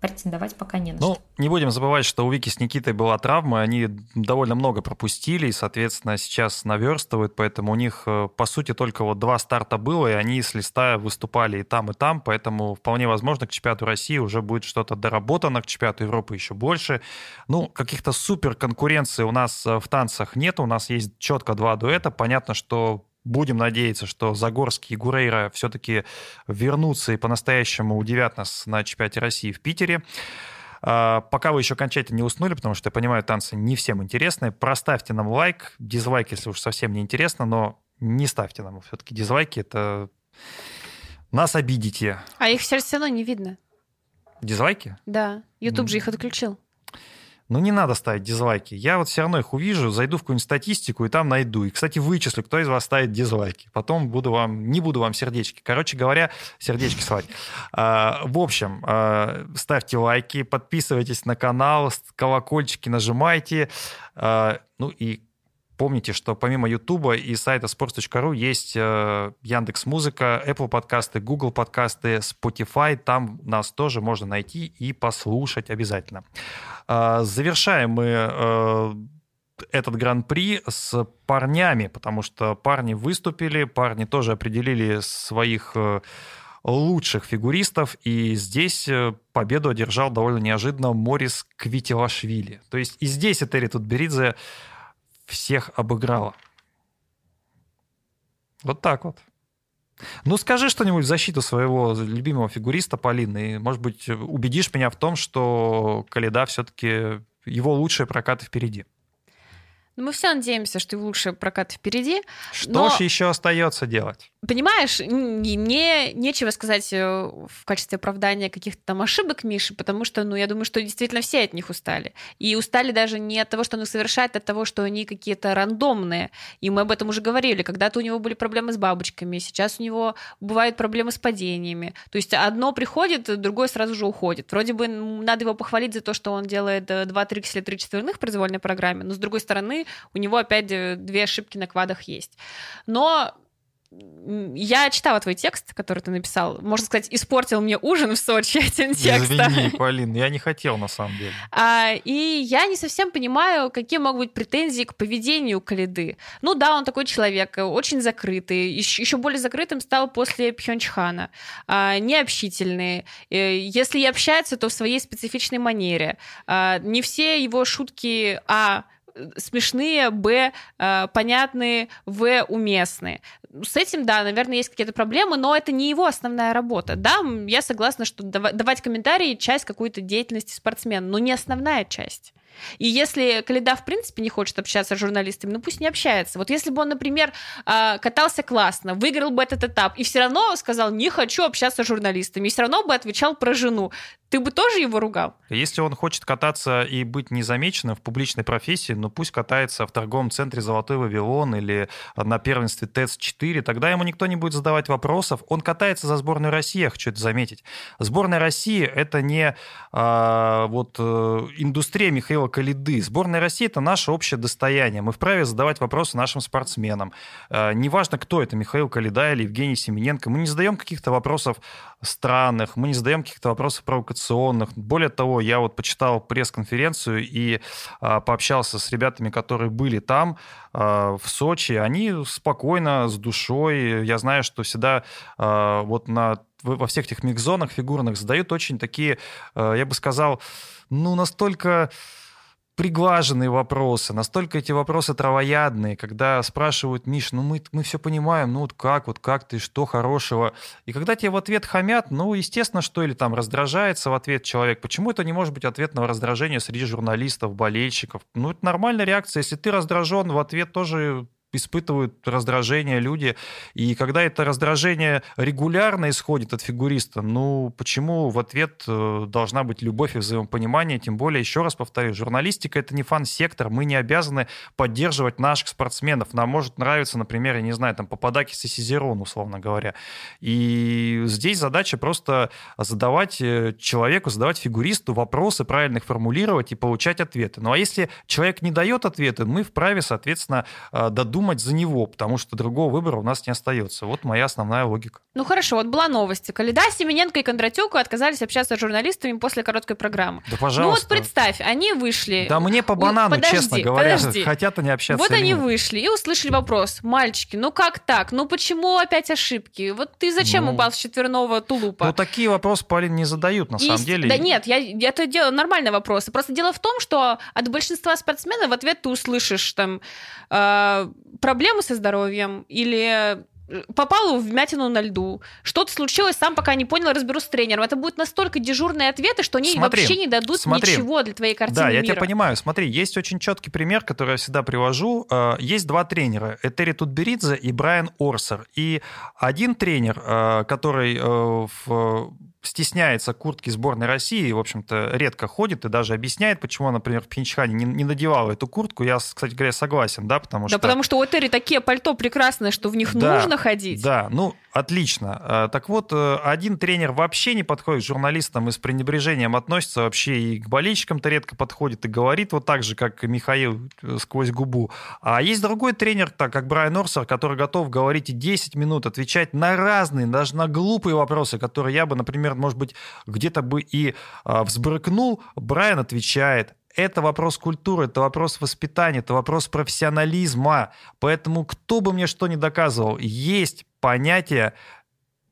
Претендовать пока не на
ну,
что.
не будем забывать, что у Вики с Никитой была травма, они довольно много пропустили, и, соответственно, сейчас наверстывают, поэтому у них, э, по сути, только вот два старта было, и они с листа выступали и там, и там, поэтому вполне возможно, к чемпионату России уже будет что-то доработано, к чемпионату Европы еще больше. Ну, каких-то супер конкуренций у нас э, в танцах нет, у нас есть четко два дуэта, понятно, что Будем надеяться, что Загорский и Гурейра все-таки вернутся и по-настоящему удивят нас на чемпионате России в Питере. А, пока вы еще окончательно не уснули, потому что, я понимаю, танцы не всем интересны, проставьте нам лайк, дизлайк, если уж совсем не интересно, но не ставьте нам все-таки дизлайки, это нас обидите.
А их все равно не видно.
Дизлайки?
Да, YouTube же их отключил.
Ну, не надо ставить дизлайки. Я вот все равно их увижу, зайду в какую-нибудь статистику и там найду. И, кстати, вычислю, кто из вас ставит дизлайки. Потом буду вам, не буду вам сердечки. Короче говоря, сердечки слать. А, в общем, а, ставьте лайки, подписывайтесь на канал, колокольчики нажимайте. А, ну и Помните, что помимо YouTube и сайта sports.ru есть э, Яндекс Музыка, Apple подкасты, Google подкасты, Spotify. Там нас тоже можно найти и послушать обязательно. Э, завершаем мы э, этот гран-при с парнями, потому что парни выступили, парни тоже определили своих лучших фигуристов, и здесь победу одержал довольно неожиданно Морис Квитилашвили. То есть и здесь Этери Тутберидзе всех обыграла. Вот так вот. Ну, скажи что-нибудь в защиту своего любимого фигуриста Полины, и, может быть, убедишь меня в том, что Каледа все-таки его лучшие прокаты впереди.
Ну, мы все надеемся, что лучший прокат впереди.
Что но... ж еще остается делать?
Понимаешь, мне нечего сказать э, в качестве оправдания каких-то там ошибок Миши, потому что, ну, я думаю, что действительно все от них устали. И устали даже не от того, что он их совершает, а от того, что они какие-то рандомные. И мы об этом уже говорили. Когда-то у него были проблемы с бабочками, сейчас у него бывают проблемы с падениями. То есть одно приходит, другое сразу же уходит. Вроде бы надо его похвалить за то, что он делает э, два трикселя, три четверных в произвольной программе, но с другой стороны, у него опять две ошибки на квадах есть. Но я читала твой текст, который ты написал. Можно сказать, испортил мне ужин в Сочи этим текстом.
Извини, Полин, я не хотел на самом деле.
А, и я не совсем понимаю, какие могут быть претензии к поведению Калиды. Ну да, он такой человек, очень закрытый. Еще, еще более закрытым стал после Пхенчхана. А, необщительный. Э, если и общается, то в своей специфичной манере. А, не все его шутки, а смешные, б, э, понятные, в, уместные. С этим, да, наверное, есть какие-то проблемы, но это не его основная работа. Да, я согласна, что давать комментарии — часть какой-то деятельности спортсмена, но не основная часть. И если Каледа, в принципе, не хочет общаться с журналистами, ну пусть не общается. Вот если бы он, например, а, катался классно, выиграл бы этот этап, и все равно сказал, не хочу общаться с журналистами, и все равно бы отвечал про жену, ты бы тоже его ругал?
Если он хочет кататься и быть незамеченным в публичной профессии, ну пусть катается в торговом центре «Золотой Вавилон» или на первенстве ТЭЦ-4, тогда ему никто не будет задавать вопросов. Он катается за сборную России, я хочу это заметить. Сборная России — это не а, вот э, индустрия Михаила Калиды. Сборная России — это наше общее достояние. Мы вправе задавать вопросы нашим спортсменам. А, неважно, кто это, Михаил Калида или Евгений Семененко. Мы не задаем каких-то вопросов странных, мы не задаем каких-то вопросов провокационных. Более того, я вот почитал пресс-конференцию и а, пообщался с ребятами, которые были там, а, в Сочи. Они спокойно, с душой. Я знаю, что всегда вот на во всех этих микзонах фигурных задают очень такие, я бы сказал, ну, настолько приглаженные вопросы, настолько эти вопросы травоядные, когда спрашивают, Миш, ну мы, мы все понимаем, ну вот как, вот как ты, что хорошего. И когда тебе в ответ хамят, ну, естественно, что или там раздражается в ответ человек. Почему это не может быть ответного раздражения среди журналистов, болельщиков? Ну, это нормальная реакция. Если ты раздражен, в ответ тоже испытывают раздражение люди. И когда это раздражение регулярно исходит от фигуриста, ну почему в ответ э, должна быть любовь и взаимопонимание? Тем более, еще раз повторю, журналистика это не фан-сектор. Мы не обязаны поддерживать наших спортсменов. Нам может нравиться, например, я не знаю, там Пападакис и Сизерон, условно говоря. И здесь задача просто задавать э, человеку, задавать фигуристу вопросы, правильно их формулировать и получать ответы. Ну а если человек не дает ответы, мы вправе, соответственно, э, додумать думать за него, потому что другого выбора у нас не остается. Вот моя основная логика.
Ну хорошо, вот была новость. Каледа, Семененко и Кондратюк отказались общаться с журналистами после короткой программы.
Да, пожалуйста.
Ну вот представь, они вышли.
Да мне по банану,
подожди,
честно говоря,
подожди.
хотят они общаться
Вот они
нет.
вышли и услышали вопрос. Мальчики, ну как так? Ну почему опять ошибки? Вот ты зачем
Ну,
упал с четверного тулупа?
Ну, такие вопросы, Полин, не задают, на
И
самом деле.
Да нет, я, это делаю нормальные вопросы. Просто дело в том, что от большинства спортсменов в ответ ты услышишь там э, проблемы со здоровьем или э, попал в вмятину на льду, что-то случилось, сам пока не понял, разберусь с тренером. Это будут настолько дежурные ответы, что они
Смотри,
вообще не дадут
смотри.
ничего для твоей картины
Да, я
мира.
тебя понимаю. Смотри, есть очень четкий пример, который я всегда привожу. Э, Есть два тренера, Этери Тутберидзе и Брайан Орсер. И один тренер, э, который в- стесняется куртки сборной России, в общем-то, редко ходит и даже объясняет, почему он, например, в Пхенчхане не, не надевал эту куртку. Я, кстати говоря, согласен, да, потому
Да
что...
потому что у Этери такие пальто прекрасные, что в них
Да,
нужно ходить.
Да, ну, отлично. Э, Так вот, э, один тренер вообще не подходит к журналистам и с пренебрежением относится вообще и к болельщикам-то редко подходит и говорит вот так же, как и Михаил э, сквозь губу. А есть другой тренер, так как Брайан Орсер, который готов говорить и 10 минут, отвечать на разные, даже на глупые вопросы, которые я бы, например, может быть, где-то бы и а, взбрыкнул. Брайан отвечает, это вопрос культуры, это вопрос воспитания, это вопрос профессионализма. Поэтому кто бы мне что ни доказывал, есть понятие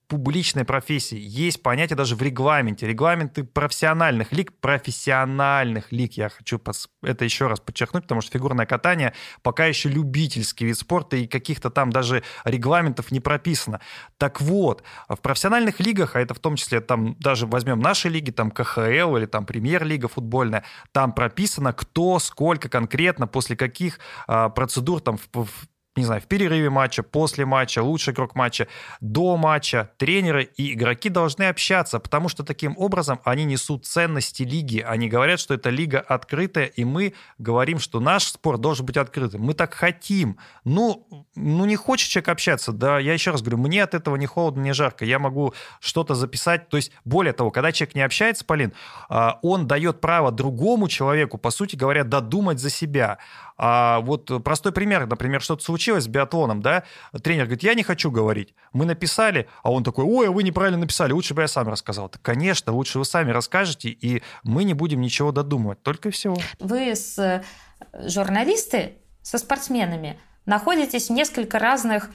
публичной профессии. Есть понятие даже в регламенте. Регламенты профессиональных лиг, профессиональных лиг. Я хочу это еще раз подчеркнуть, потому что фигурное катание пока еще любительский вид спорта, и каких-то там даже регламентов не прописано. Так вот, в профессиональных лигах, а это в том числе там даже возьмем наши лиги, там КХЛ или там премьер-лига футбольная, там прописано, кто, сколько конкретно, после каких а, процедур там в- в не знаю, в перерыве матча, после матча, лучший игрок матча, до матча, тренеры и игроки должны общаться, потому что таким образом они несут ценности лиги. Они говорят, что эта лига открытая, и мы говорим, что наш спорт должен быть открытым. Мы так хотим. Ну, ну не хочет человек общаться, да, я еще раз говорю, мне от этого не холодно, не жарко. Я могу что-то записать. То есть, более того, когда человек не общается, Полин, а, он дает право другому человеку, по сути говоря, додумать за себя. А вот простой пример, например, что-то случилось с биатлоном, да, тренер говорит, я не хочу говорить. Мы написали, а он такой, ой, а вы неправильно написали, лучше бы я сам рассказал. Так, конечно, лучше вы сами расскажете, и мы не будем ничего додумывать, только всего.
Вы с э, журналисты со спортсменами находитесь в несколько разных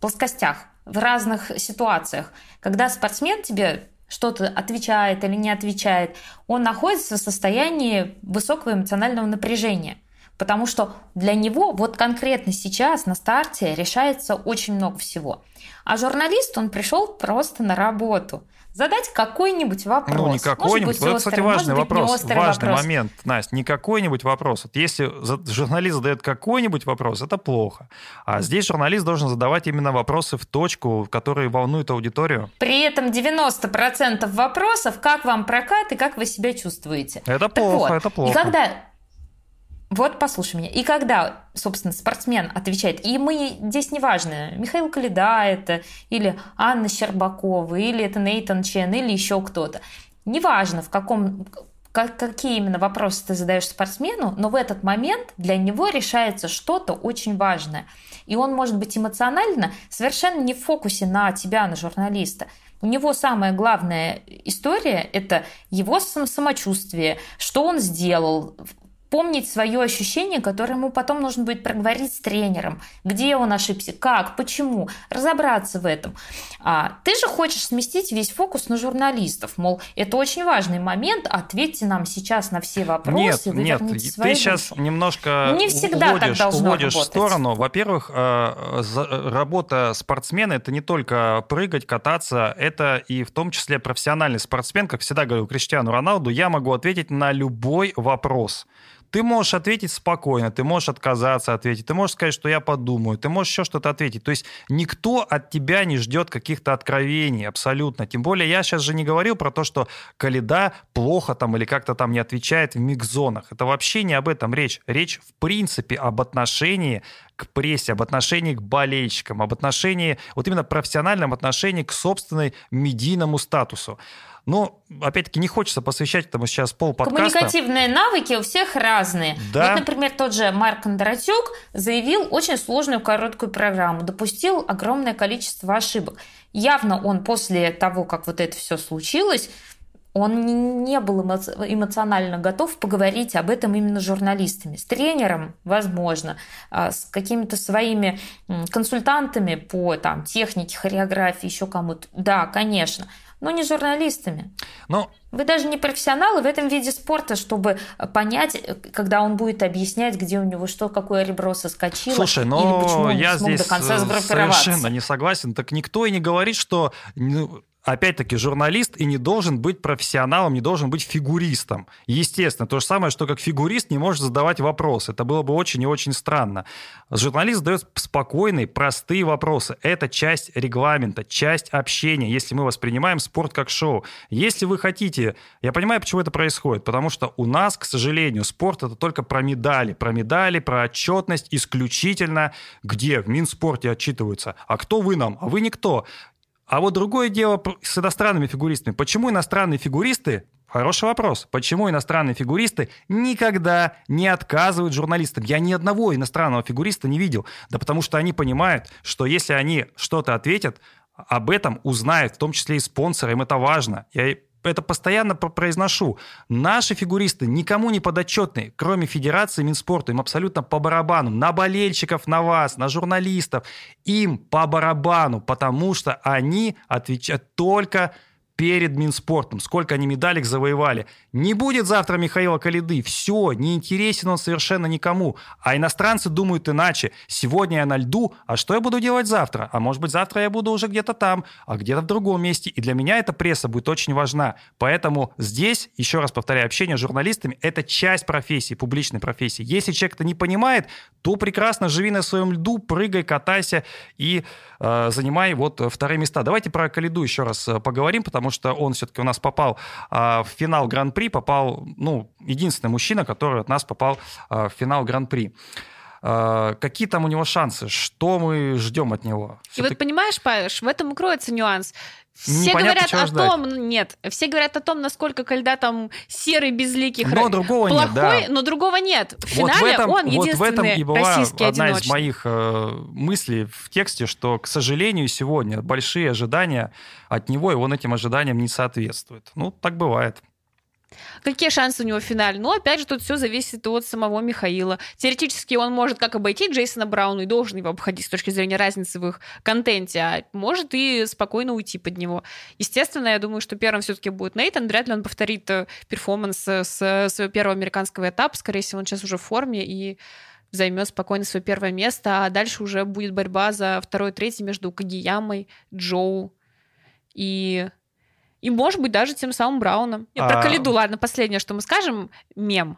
плоскостях, в разных ситуациях. Когда спортсмен тебе что-то отвечает или не отвечает, он находится в состоянии высокого эмоционального напряжения. Потому что для него вот конкретно сейчас на старте решается очень много всего. А журналист, он пришел просто на работу. Задать какой-нибудь вопрос.
Ну, не какой-нибудь. Вот,
острый,
кстати, важный
быть,
вопрос. Важный
вопрос.
момент, Настя. Не какой-нибудь вопрос. Вот если журналист задает какой-нибудь вопрос, это плохо. А здесь журналист должен задавать именно вопросы в точку, которые волнуют аудиторию.
При этом 90% вопросов, как вам прокат и как вы себя чувствуете.
Это
Так
плохо,
вот,
это плохо.
И когда... Вот послушай меня. И когда, собственно, спортсмен отвечает, и мы здесь неважно, Михаил Калида это, или Анна Щербакова, или это Нейтан Чен, или еще кто-то. Неважно, в каком как- какие именно вопросы ты задаешь спортсмену, но в этот момент для него решается что-то очень важное. И он может быть эмоционально совершенно не в фокусе на тебя, на журналиста. У него самая главная история – это его сам- самочувствие, что он сделал, помнить свое ощущение, которое ему потом нужно будет проговорить с тренером, где он ошибся, как, почему, разобраться в этом. А ты же хочешь сместить весь фокус на журналистов, мол, это очень важный момент, ответьте нам сейчас на все вопросы,
Нет, нет,
верните
ты
свои
сейчас
души».
немножко
Не всегда так
уводишь,
должно
уводишь в сторону. Во-первых, э, работа спортсмена это не только прыгать, кататься, это и в том числе профессиональный спортсмен. Как всегда говорю Криштиану Роналду, я могу ответить на любой вопрос. Ты можешь ответить спокойно, ты можешь отказаться ответить, ты можешь сказать, что я подумаю, ты можешь еще что-то ответить. То есть никто от тебя не ждет каких-то откровений абсолютно. Тем более я сейчас же не говорил про то, что Каледа плохо там или как-то там не отвечает в микс-зонах. Это вообще не об этом речь. Речь в принципе об отношении к прессе, об отношении к болельщикам, об отношении, вот именно профессиональном отношении к собственной медийному статусу. Но, опять-таки, не хочется посвящать этому сейчас пол подкаста.
Коммуникативные навыки у всех разные. Да. Вот, например, тот же Марк Кондратюк заявил очень сложную короткую программу, допустил огромное количество ошибок. Явно он после того, как вот это все случилось, он не был эмоционально готов поговорить об этом именно с журналистами. С тренером, возможно, а с какими-то своими консультантами по там, технике, хореографии, еще кому-то. Да, конечно но не журналистами.
Но...
Вы даже не профессионалы в этом виде спорта, чтобы понять, когда он будет объяснять, где у него что, какое ребро соскочило,
Слушай, но
или почему он
я
не смог
здесь
до конца
э, совершенно не согласен. Так никто и не говорит, что ну, опять-таки, журналист и не должен быть профессионалом, не должен быть фигуристом. Естественно, то же самое, что как фигурист не может задавать вопросы. Это было бы очень и очень странно. Журналист задает спокойные, простые вопросы. Это часть регламента, часть общения, если мы воспринимаем спорт как шоу. Если вы хотите... Я понимаю, почему это происходит. Потому что у нас, к сожалению, спорт — это только про медали. Про медали, про отчетность исключительно, где в Минспорте отчитываются. А кто вы нам? А вы никто. А вот другое дело с иностранными фигуристами. Почему иностранные фигуристы Хороший вопрос. Почему иностранные фигуристы никогда не отказывают журналистам? Я ни одного иностранного фигуриста не видел. Да потому что они понимают, что если они что-то ответят, об этом узнают, в том числе и спонсоры, им это важно. Я это постоянно произношу. Наши фигуристы никому не подотчетны, кроме Федерации Минспорта. Им абсолютно по барабану. На болельщиков, на вас, на журналистов. Им по барабану, потому что они отвечают только перед Минспортом, сколько они медалек завоевали. Не будет завтра Михаила Калиды, все, не интересен он совершенно никому. А иностранцы думают иначе. Сегодня я на льду, а что я буду делать завтра? А может быть завтра я буду уже где-то там, а где-то в другом месте. И для меня эта пресса будет очень важна. Поэтому здесь, еще раз повторяю, общение с журналистами – это часть профессии, публичной профессии. Если человек это не понимает, то прекрасно живи на своем льду, прыгай, катайся и э, занимай вот вторые места. Давайте про Калиду еще раз э, поговорим, потому что он все-таки у нас попал а, в финал Гран-при, попал, ну, единственный мужчина, который от нас попал а, в финал Гран-при. А, какие там у него шансы? Что мы ждем от него?
И вот понимаешь, Павеш, в этом и кроется нюанс. Все Непонятно, говорят о ждать. том, нет, все говорят о том, насколько Кальда там серый, безликий,
но другого
плохой,
нет, да.
но другого нет. В финале
вот в этом,
он
вот в этом и была
российский
одна
одиночный.
из моих э, мыслей в тексте, что, к сожалению, сегодня большие ожидания от него, и он этим ожиданиям не соответствует. Ну, так бывает.
Какие шансы у него в финале? Ну, опять же, тут все зависит от самого Михаила. Теоретически он может как обойти Джейсона Брауна и должен его обходить с точки зрения разницы в их контенте, а может и спокойно уйти под него. Естественно, я думаю, что первым все-таки будет Нейтан. Вряд ли он повторит э, перформанс э, с своего первого американского этапа. Скорее всего, он сейчас уже в форме и займет спокойно свое первое место, а дальше уже будет борьба за второе, третье между Кагиямой, Джоу и и, может быть, даже тем самым Брауном. А... Про Калиду, ладно, последнее, что мы скажем, мем.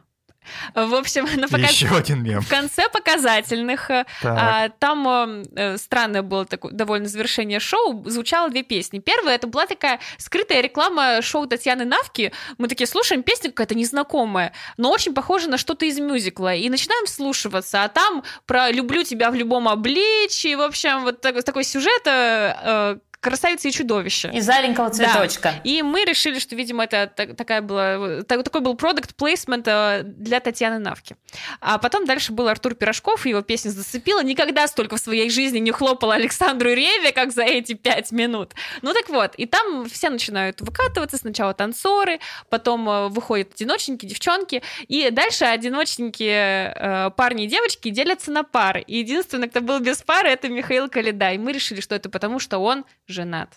В общем, на показ...
Еще один мем.
в конце показательных а, там э, странное было такое довольно завершение шоу, звучало две песни. Первая это была такая скрытая реклама шоу Татьяны Навки. Мы такие слушаем песню какая-то незнакомая, но очень похожа на что-то из мюзикла. И начинаем слушаться, а там про «люблю тебя в любом обличии», в общем, вот такой, такой сюжет, э, красавица и чудовище.
Из аленького цветочка.
Да. И мы решили, что, видимо, это такая была, такой был продукт плейсмент э, для Татьяны Навки. А потом дальше был Артур Пирожков, его песня зацепила. Никогда столько в своей жизни не хлопала Александру Реве, как за эти пять минут. Ну так вот, и там все начинают выкатываться. Сначала танцоры, потом э, выходят одиночники, девчонки, и дальше одиночники э, парни и девочки делятся на пары. И единственный, кто был без пары, это Михаил Калида. И мы решили, что это потому, что он женат.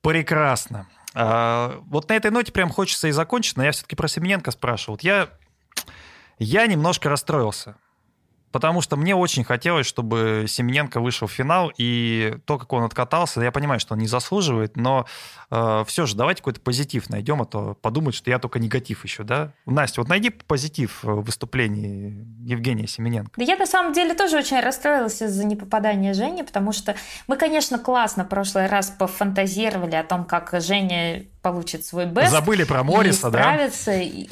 Прекрасно. А, вот на этой ноте прям хочется и закончить, но я все-таки про Семененко спрашивал. Вот я, я немножко расстроился потому что мне очень хотелось, чтобы Семененко вышел в финал, и то, как он откатался, я понимаю, что он не заслуживает, но э, все же давайте какой-то позитив найдем, а то подумают, что я только негатив еще, да? Настя, вот найди позитив в выступлении Евгения Семененко.
Да я на самом деле тоже очень расстроилась из-за непопадания Жени, потому что мы, конечно, классно в прошлый раз пофантазировали о том, как Женя получит свой бест.
Забыли про Мориса,
да? И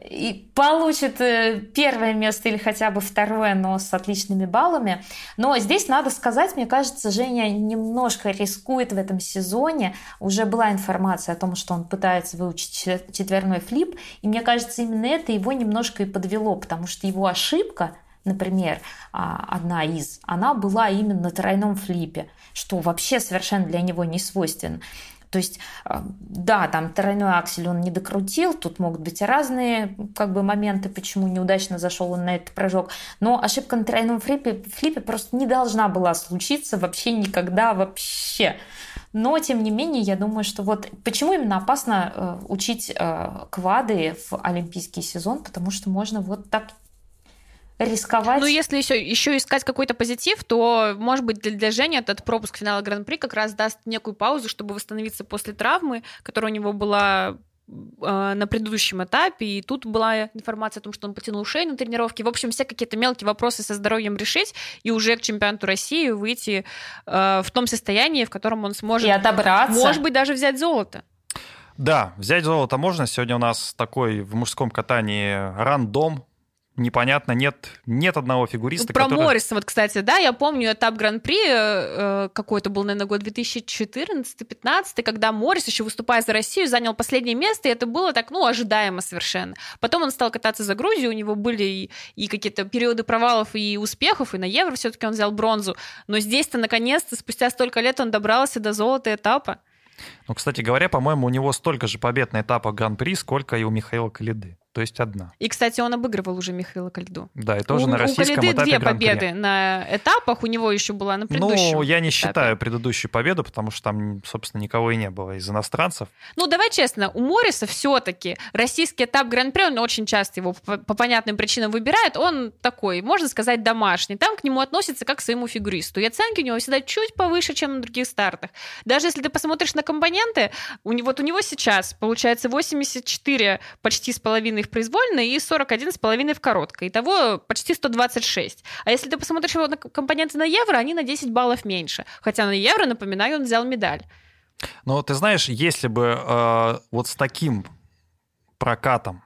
и получит э, первое место или хотя бы второе, но с отличными баллами. Но здесь надо сказать, мне кажется, Женя немножко рискует в этом сезоне. Уже была информация о том, что он пытается выучить четверной флип, и мне кажется, именно это его немножко и подвело, потому что его ошибка например, а, одна из, она была именно на тройном флипе, что вообще совершенно для него не свойственно. То есть, а, да, там тройной аксель он не докрутил, тут могут быть разные как бы моменты, почему неудачно зашел он на этот прыжок, но ошибка на тройном флипе, флипе просто не должна была случиться вообще никогда вообще. Но, тем не менее, я думаю, что вот почему именно опасно э, учить э, квады в олимпийский сезон, потому что можно вот так рисковать.
Ну, если еще, еще искать какой-то позитив, то, может быть, для, для Жени этот пропуск финала Гран-при как раз даст некую паузу, чтобы восстановиться после травмы, которая у него была э, на предыдущем этапе, и тут была информация о том, что он потянул шею на тренировке. В общем, все какие-то мелкие вопросы со здоровьем решить и уже к чемпионату России выйти э, в том состоянии, в котором он сможет...
И отобраться.
Может быть, даже взять золото.
Да, взять золото можно. Сегодня у нас такой в мужском катании рандом непонятно, нет, нет одного фигуриста,
Про
который...
Морриса, вот, кстати, да, я помню этап Гран-при, э, э какой-то был, наверное, год 2014-15, когда Моррис, еще выступая за Россию, занял последнее место, и это было так, ну, ожидаемо совершенно. Потом он стал кататься за Грузию, у него были и, и какие-то периоды провалов и успехов, и на Евро все-таки он взял бронзу, но здесь-то, наконец-то, спустя столько лет он добрался до золота этапа.
Ну, кстати говоря, по-моему, у него столько же побед на этапах Гран-при, сколько и у Михаила Калиды то есть одна.
И, кстати, он обыгрывал уже Михаила Кальду.
Да, и тоже
у,
на российском
у Калиды
этапе
две победы на этапах, у него еще была на предыдущем
Ну, я не
этапе.
считаю предыдущую победу, потому что там, собственно, никого и не было из иностранцев.
Ну, давай честно, у Морриса все-таки российский этап Гран-при, он очень часто его по, по понятным причинам выбирает, он такой, можно сказать, домашний. Там к нему относятся как к своему фигуристу. И оценки у него всегда чуть повыше, чем на других стартах. Даже если ты посмотришь на компоненты, у него, вот у него сейчас получается 84 почти с половиной в произвольной и 41,5 в короткой. Итого почти 126. А если ты посмотришь его на компоненты на евро, они на 10 баллов меньше. Хотя на евро, напоминаю, он взял медаль.
Но ты знаешь, если бы э, вот с таким прокатом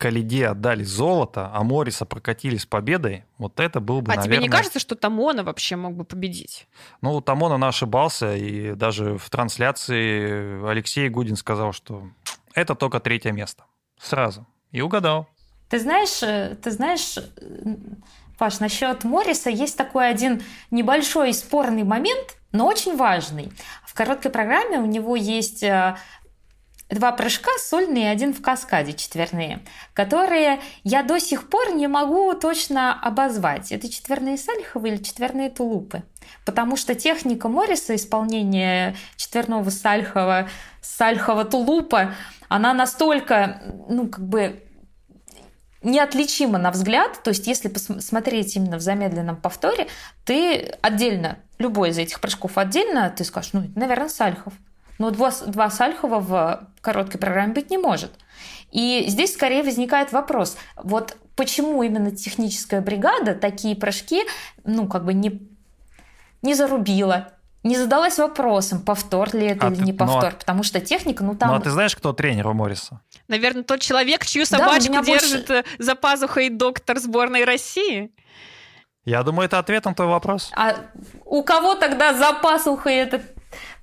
Калиде отдали золото, а Мориса прокатили с победой, вот это был бы,
а
наверное...
тебе не кажется, что Тамона вообще мог бы победить?
Ну, Тамона ошибался, и даже в трансляции Алексей Гудин сказал, что это только третье место. Сразу. И угадал.
Ты знаешь, э, ты знаешь, э, Паш, насчет Морриса есть такой один небольшой спорный момент, но очень важный. В короткой программе у него есть э, два прыжка сольные и один в каскаде четверные, которые я до сих пор не могу точно обозвать. Это четверные сальховы или четверные тулупы. Потому что техника Морриса, исполнение четверного сальхова, сальхова тулупа, она настолько, ну, как бы неотличима на взгляд, то есть если посмотреть именно в замедленном повторе, ты отдельно, любой из этих прыжков отдельно, ты скажешь, ну, наверное, Сальхов. Но два, два Сальхова в короткой программе быть не может. И здесь скорее возникает вопрос, вот почему именно техническая бригада такие прыжки, ну, как бы не, не зарубила, не задалась вопросом, повтор ли это а или ты, не повтор, ну, а потому что техника, ну там...
Ну а ты знаешь, кто тренер у Морриса?
Наверное, тот человек, чью собачку да, держит больше... за пазухой доктор сборной России.
Я думаю, это ответ на твой вопрос.
А у кого тогда за пазухой этот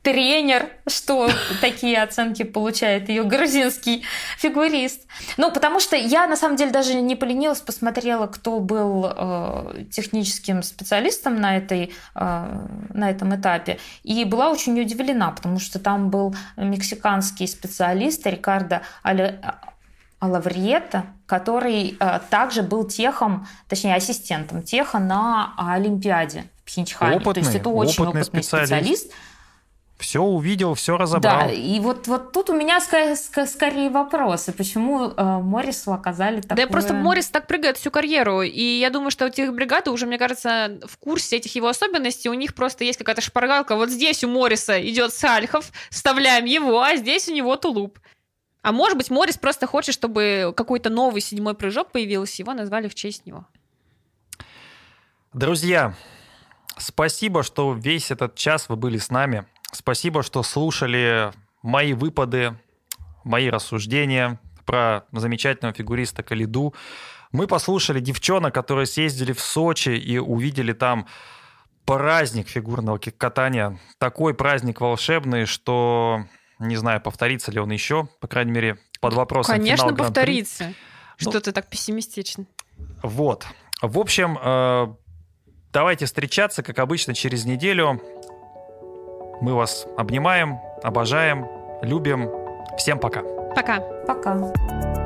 тренер, что такие оценки получает ее грузинский фигурист. Ну, потому что я, на самом деле, даже не поленилась, посмотрела, кто был э, техническим специалистом на, этой, э, на этом этапе, и была очень удивлена, потому что там был мексиканский специалист Рикардо Але... Алавриета, который э, также был техом, точнее ассистентом теха на Олимпиаде в Пхенчхане.
Опытный,
То есть это очень опытный, опытный специалист. специалист
все увидел, все разобрал.
Да, и вот, вот тут у меня скорее, скорее вопросы, почему э, Моррису оказали такое...
Да я просто Моррис так прыгает всю карьеру, и я думаю, что у этих бригады уже, мне кажется, в курсе этих его особенностей, у них просто есть какая-то шпаргалка, вот здесь у Морриса идет Сальхов, вставляем его, а здесь у него Тулуп. А может быть, Моррис просто хочет, чтобы какой-то новый седьмой прыжок появился, его назвали в честь него.
Друзья, спасибо, что весь этот час вы были с нами. Спасибо, что слушали мои выпады, мои рассуждения. про замечательного фигуриста Калиду. Мы послушали девчонок, которые съездили в Сочи и увидели там праздник фигурного катания. Такой праздник волшебный, что не знаю, повторится ли он еще, по крайней мере, под вопросом
Конечно,
финал
повторится. Ну, что ты так пессимистичен?
Вот. В общем, э, давайте встречаться, как обычно, через неделю. Мы вас обнимаем, обожаем, любим. Всем пока.
Пока.
Пока.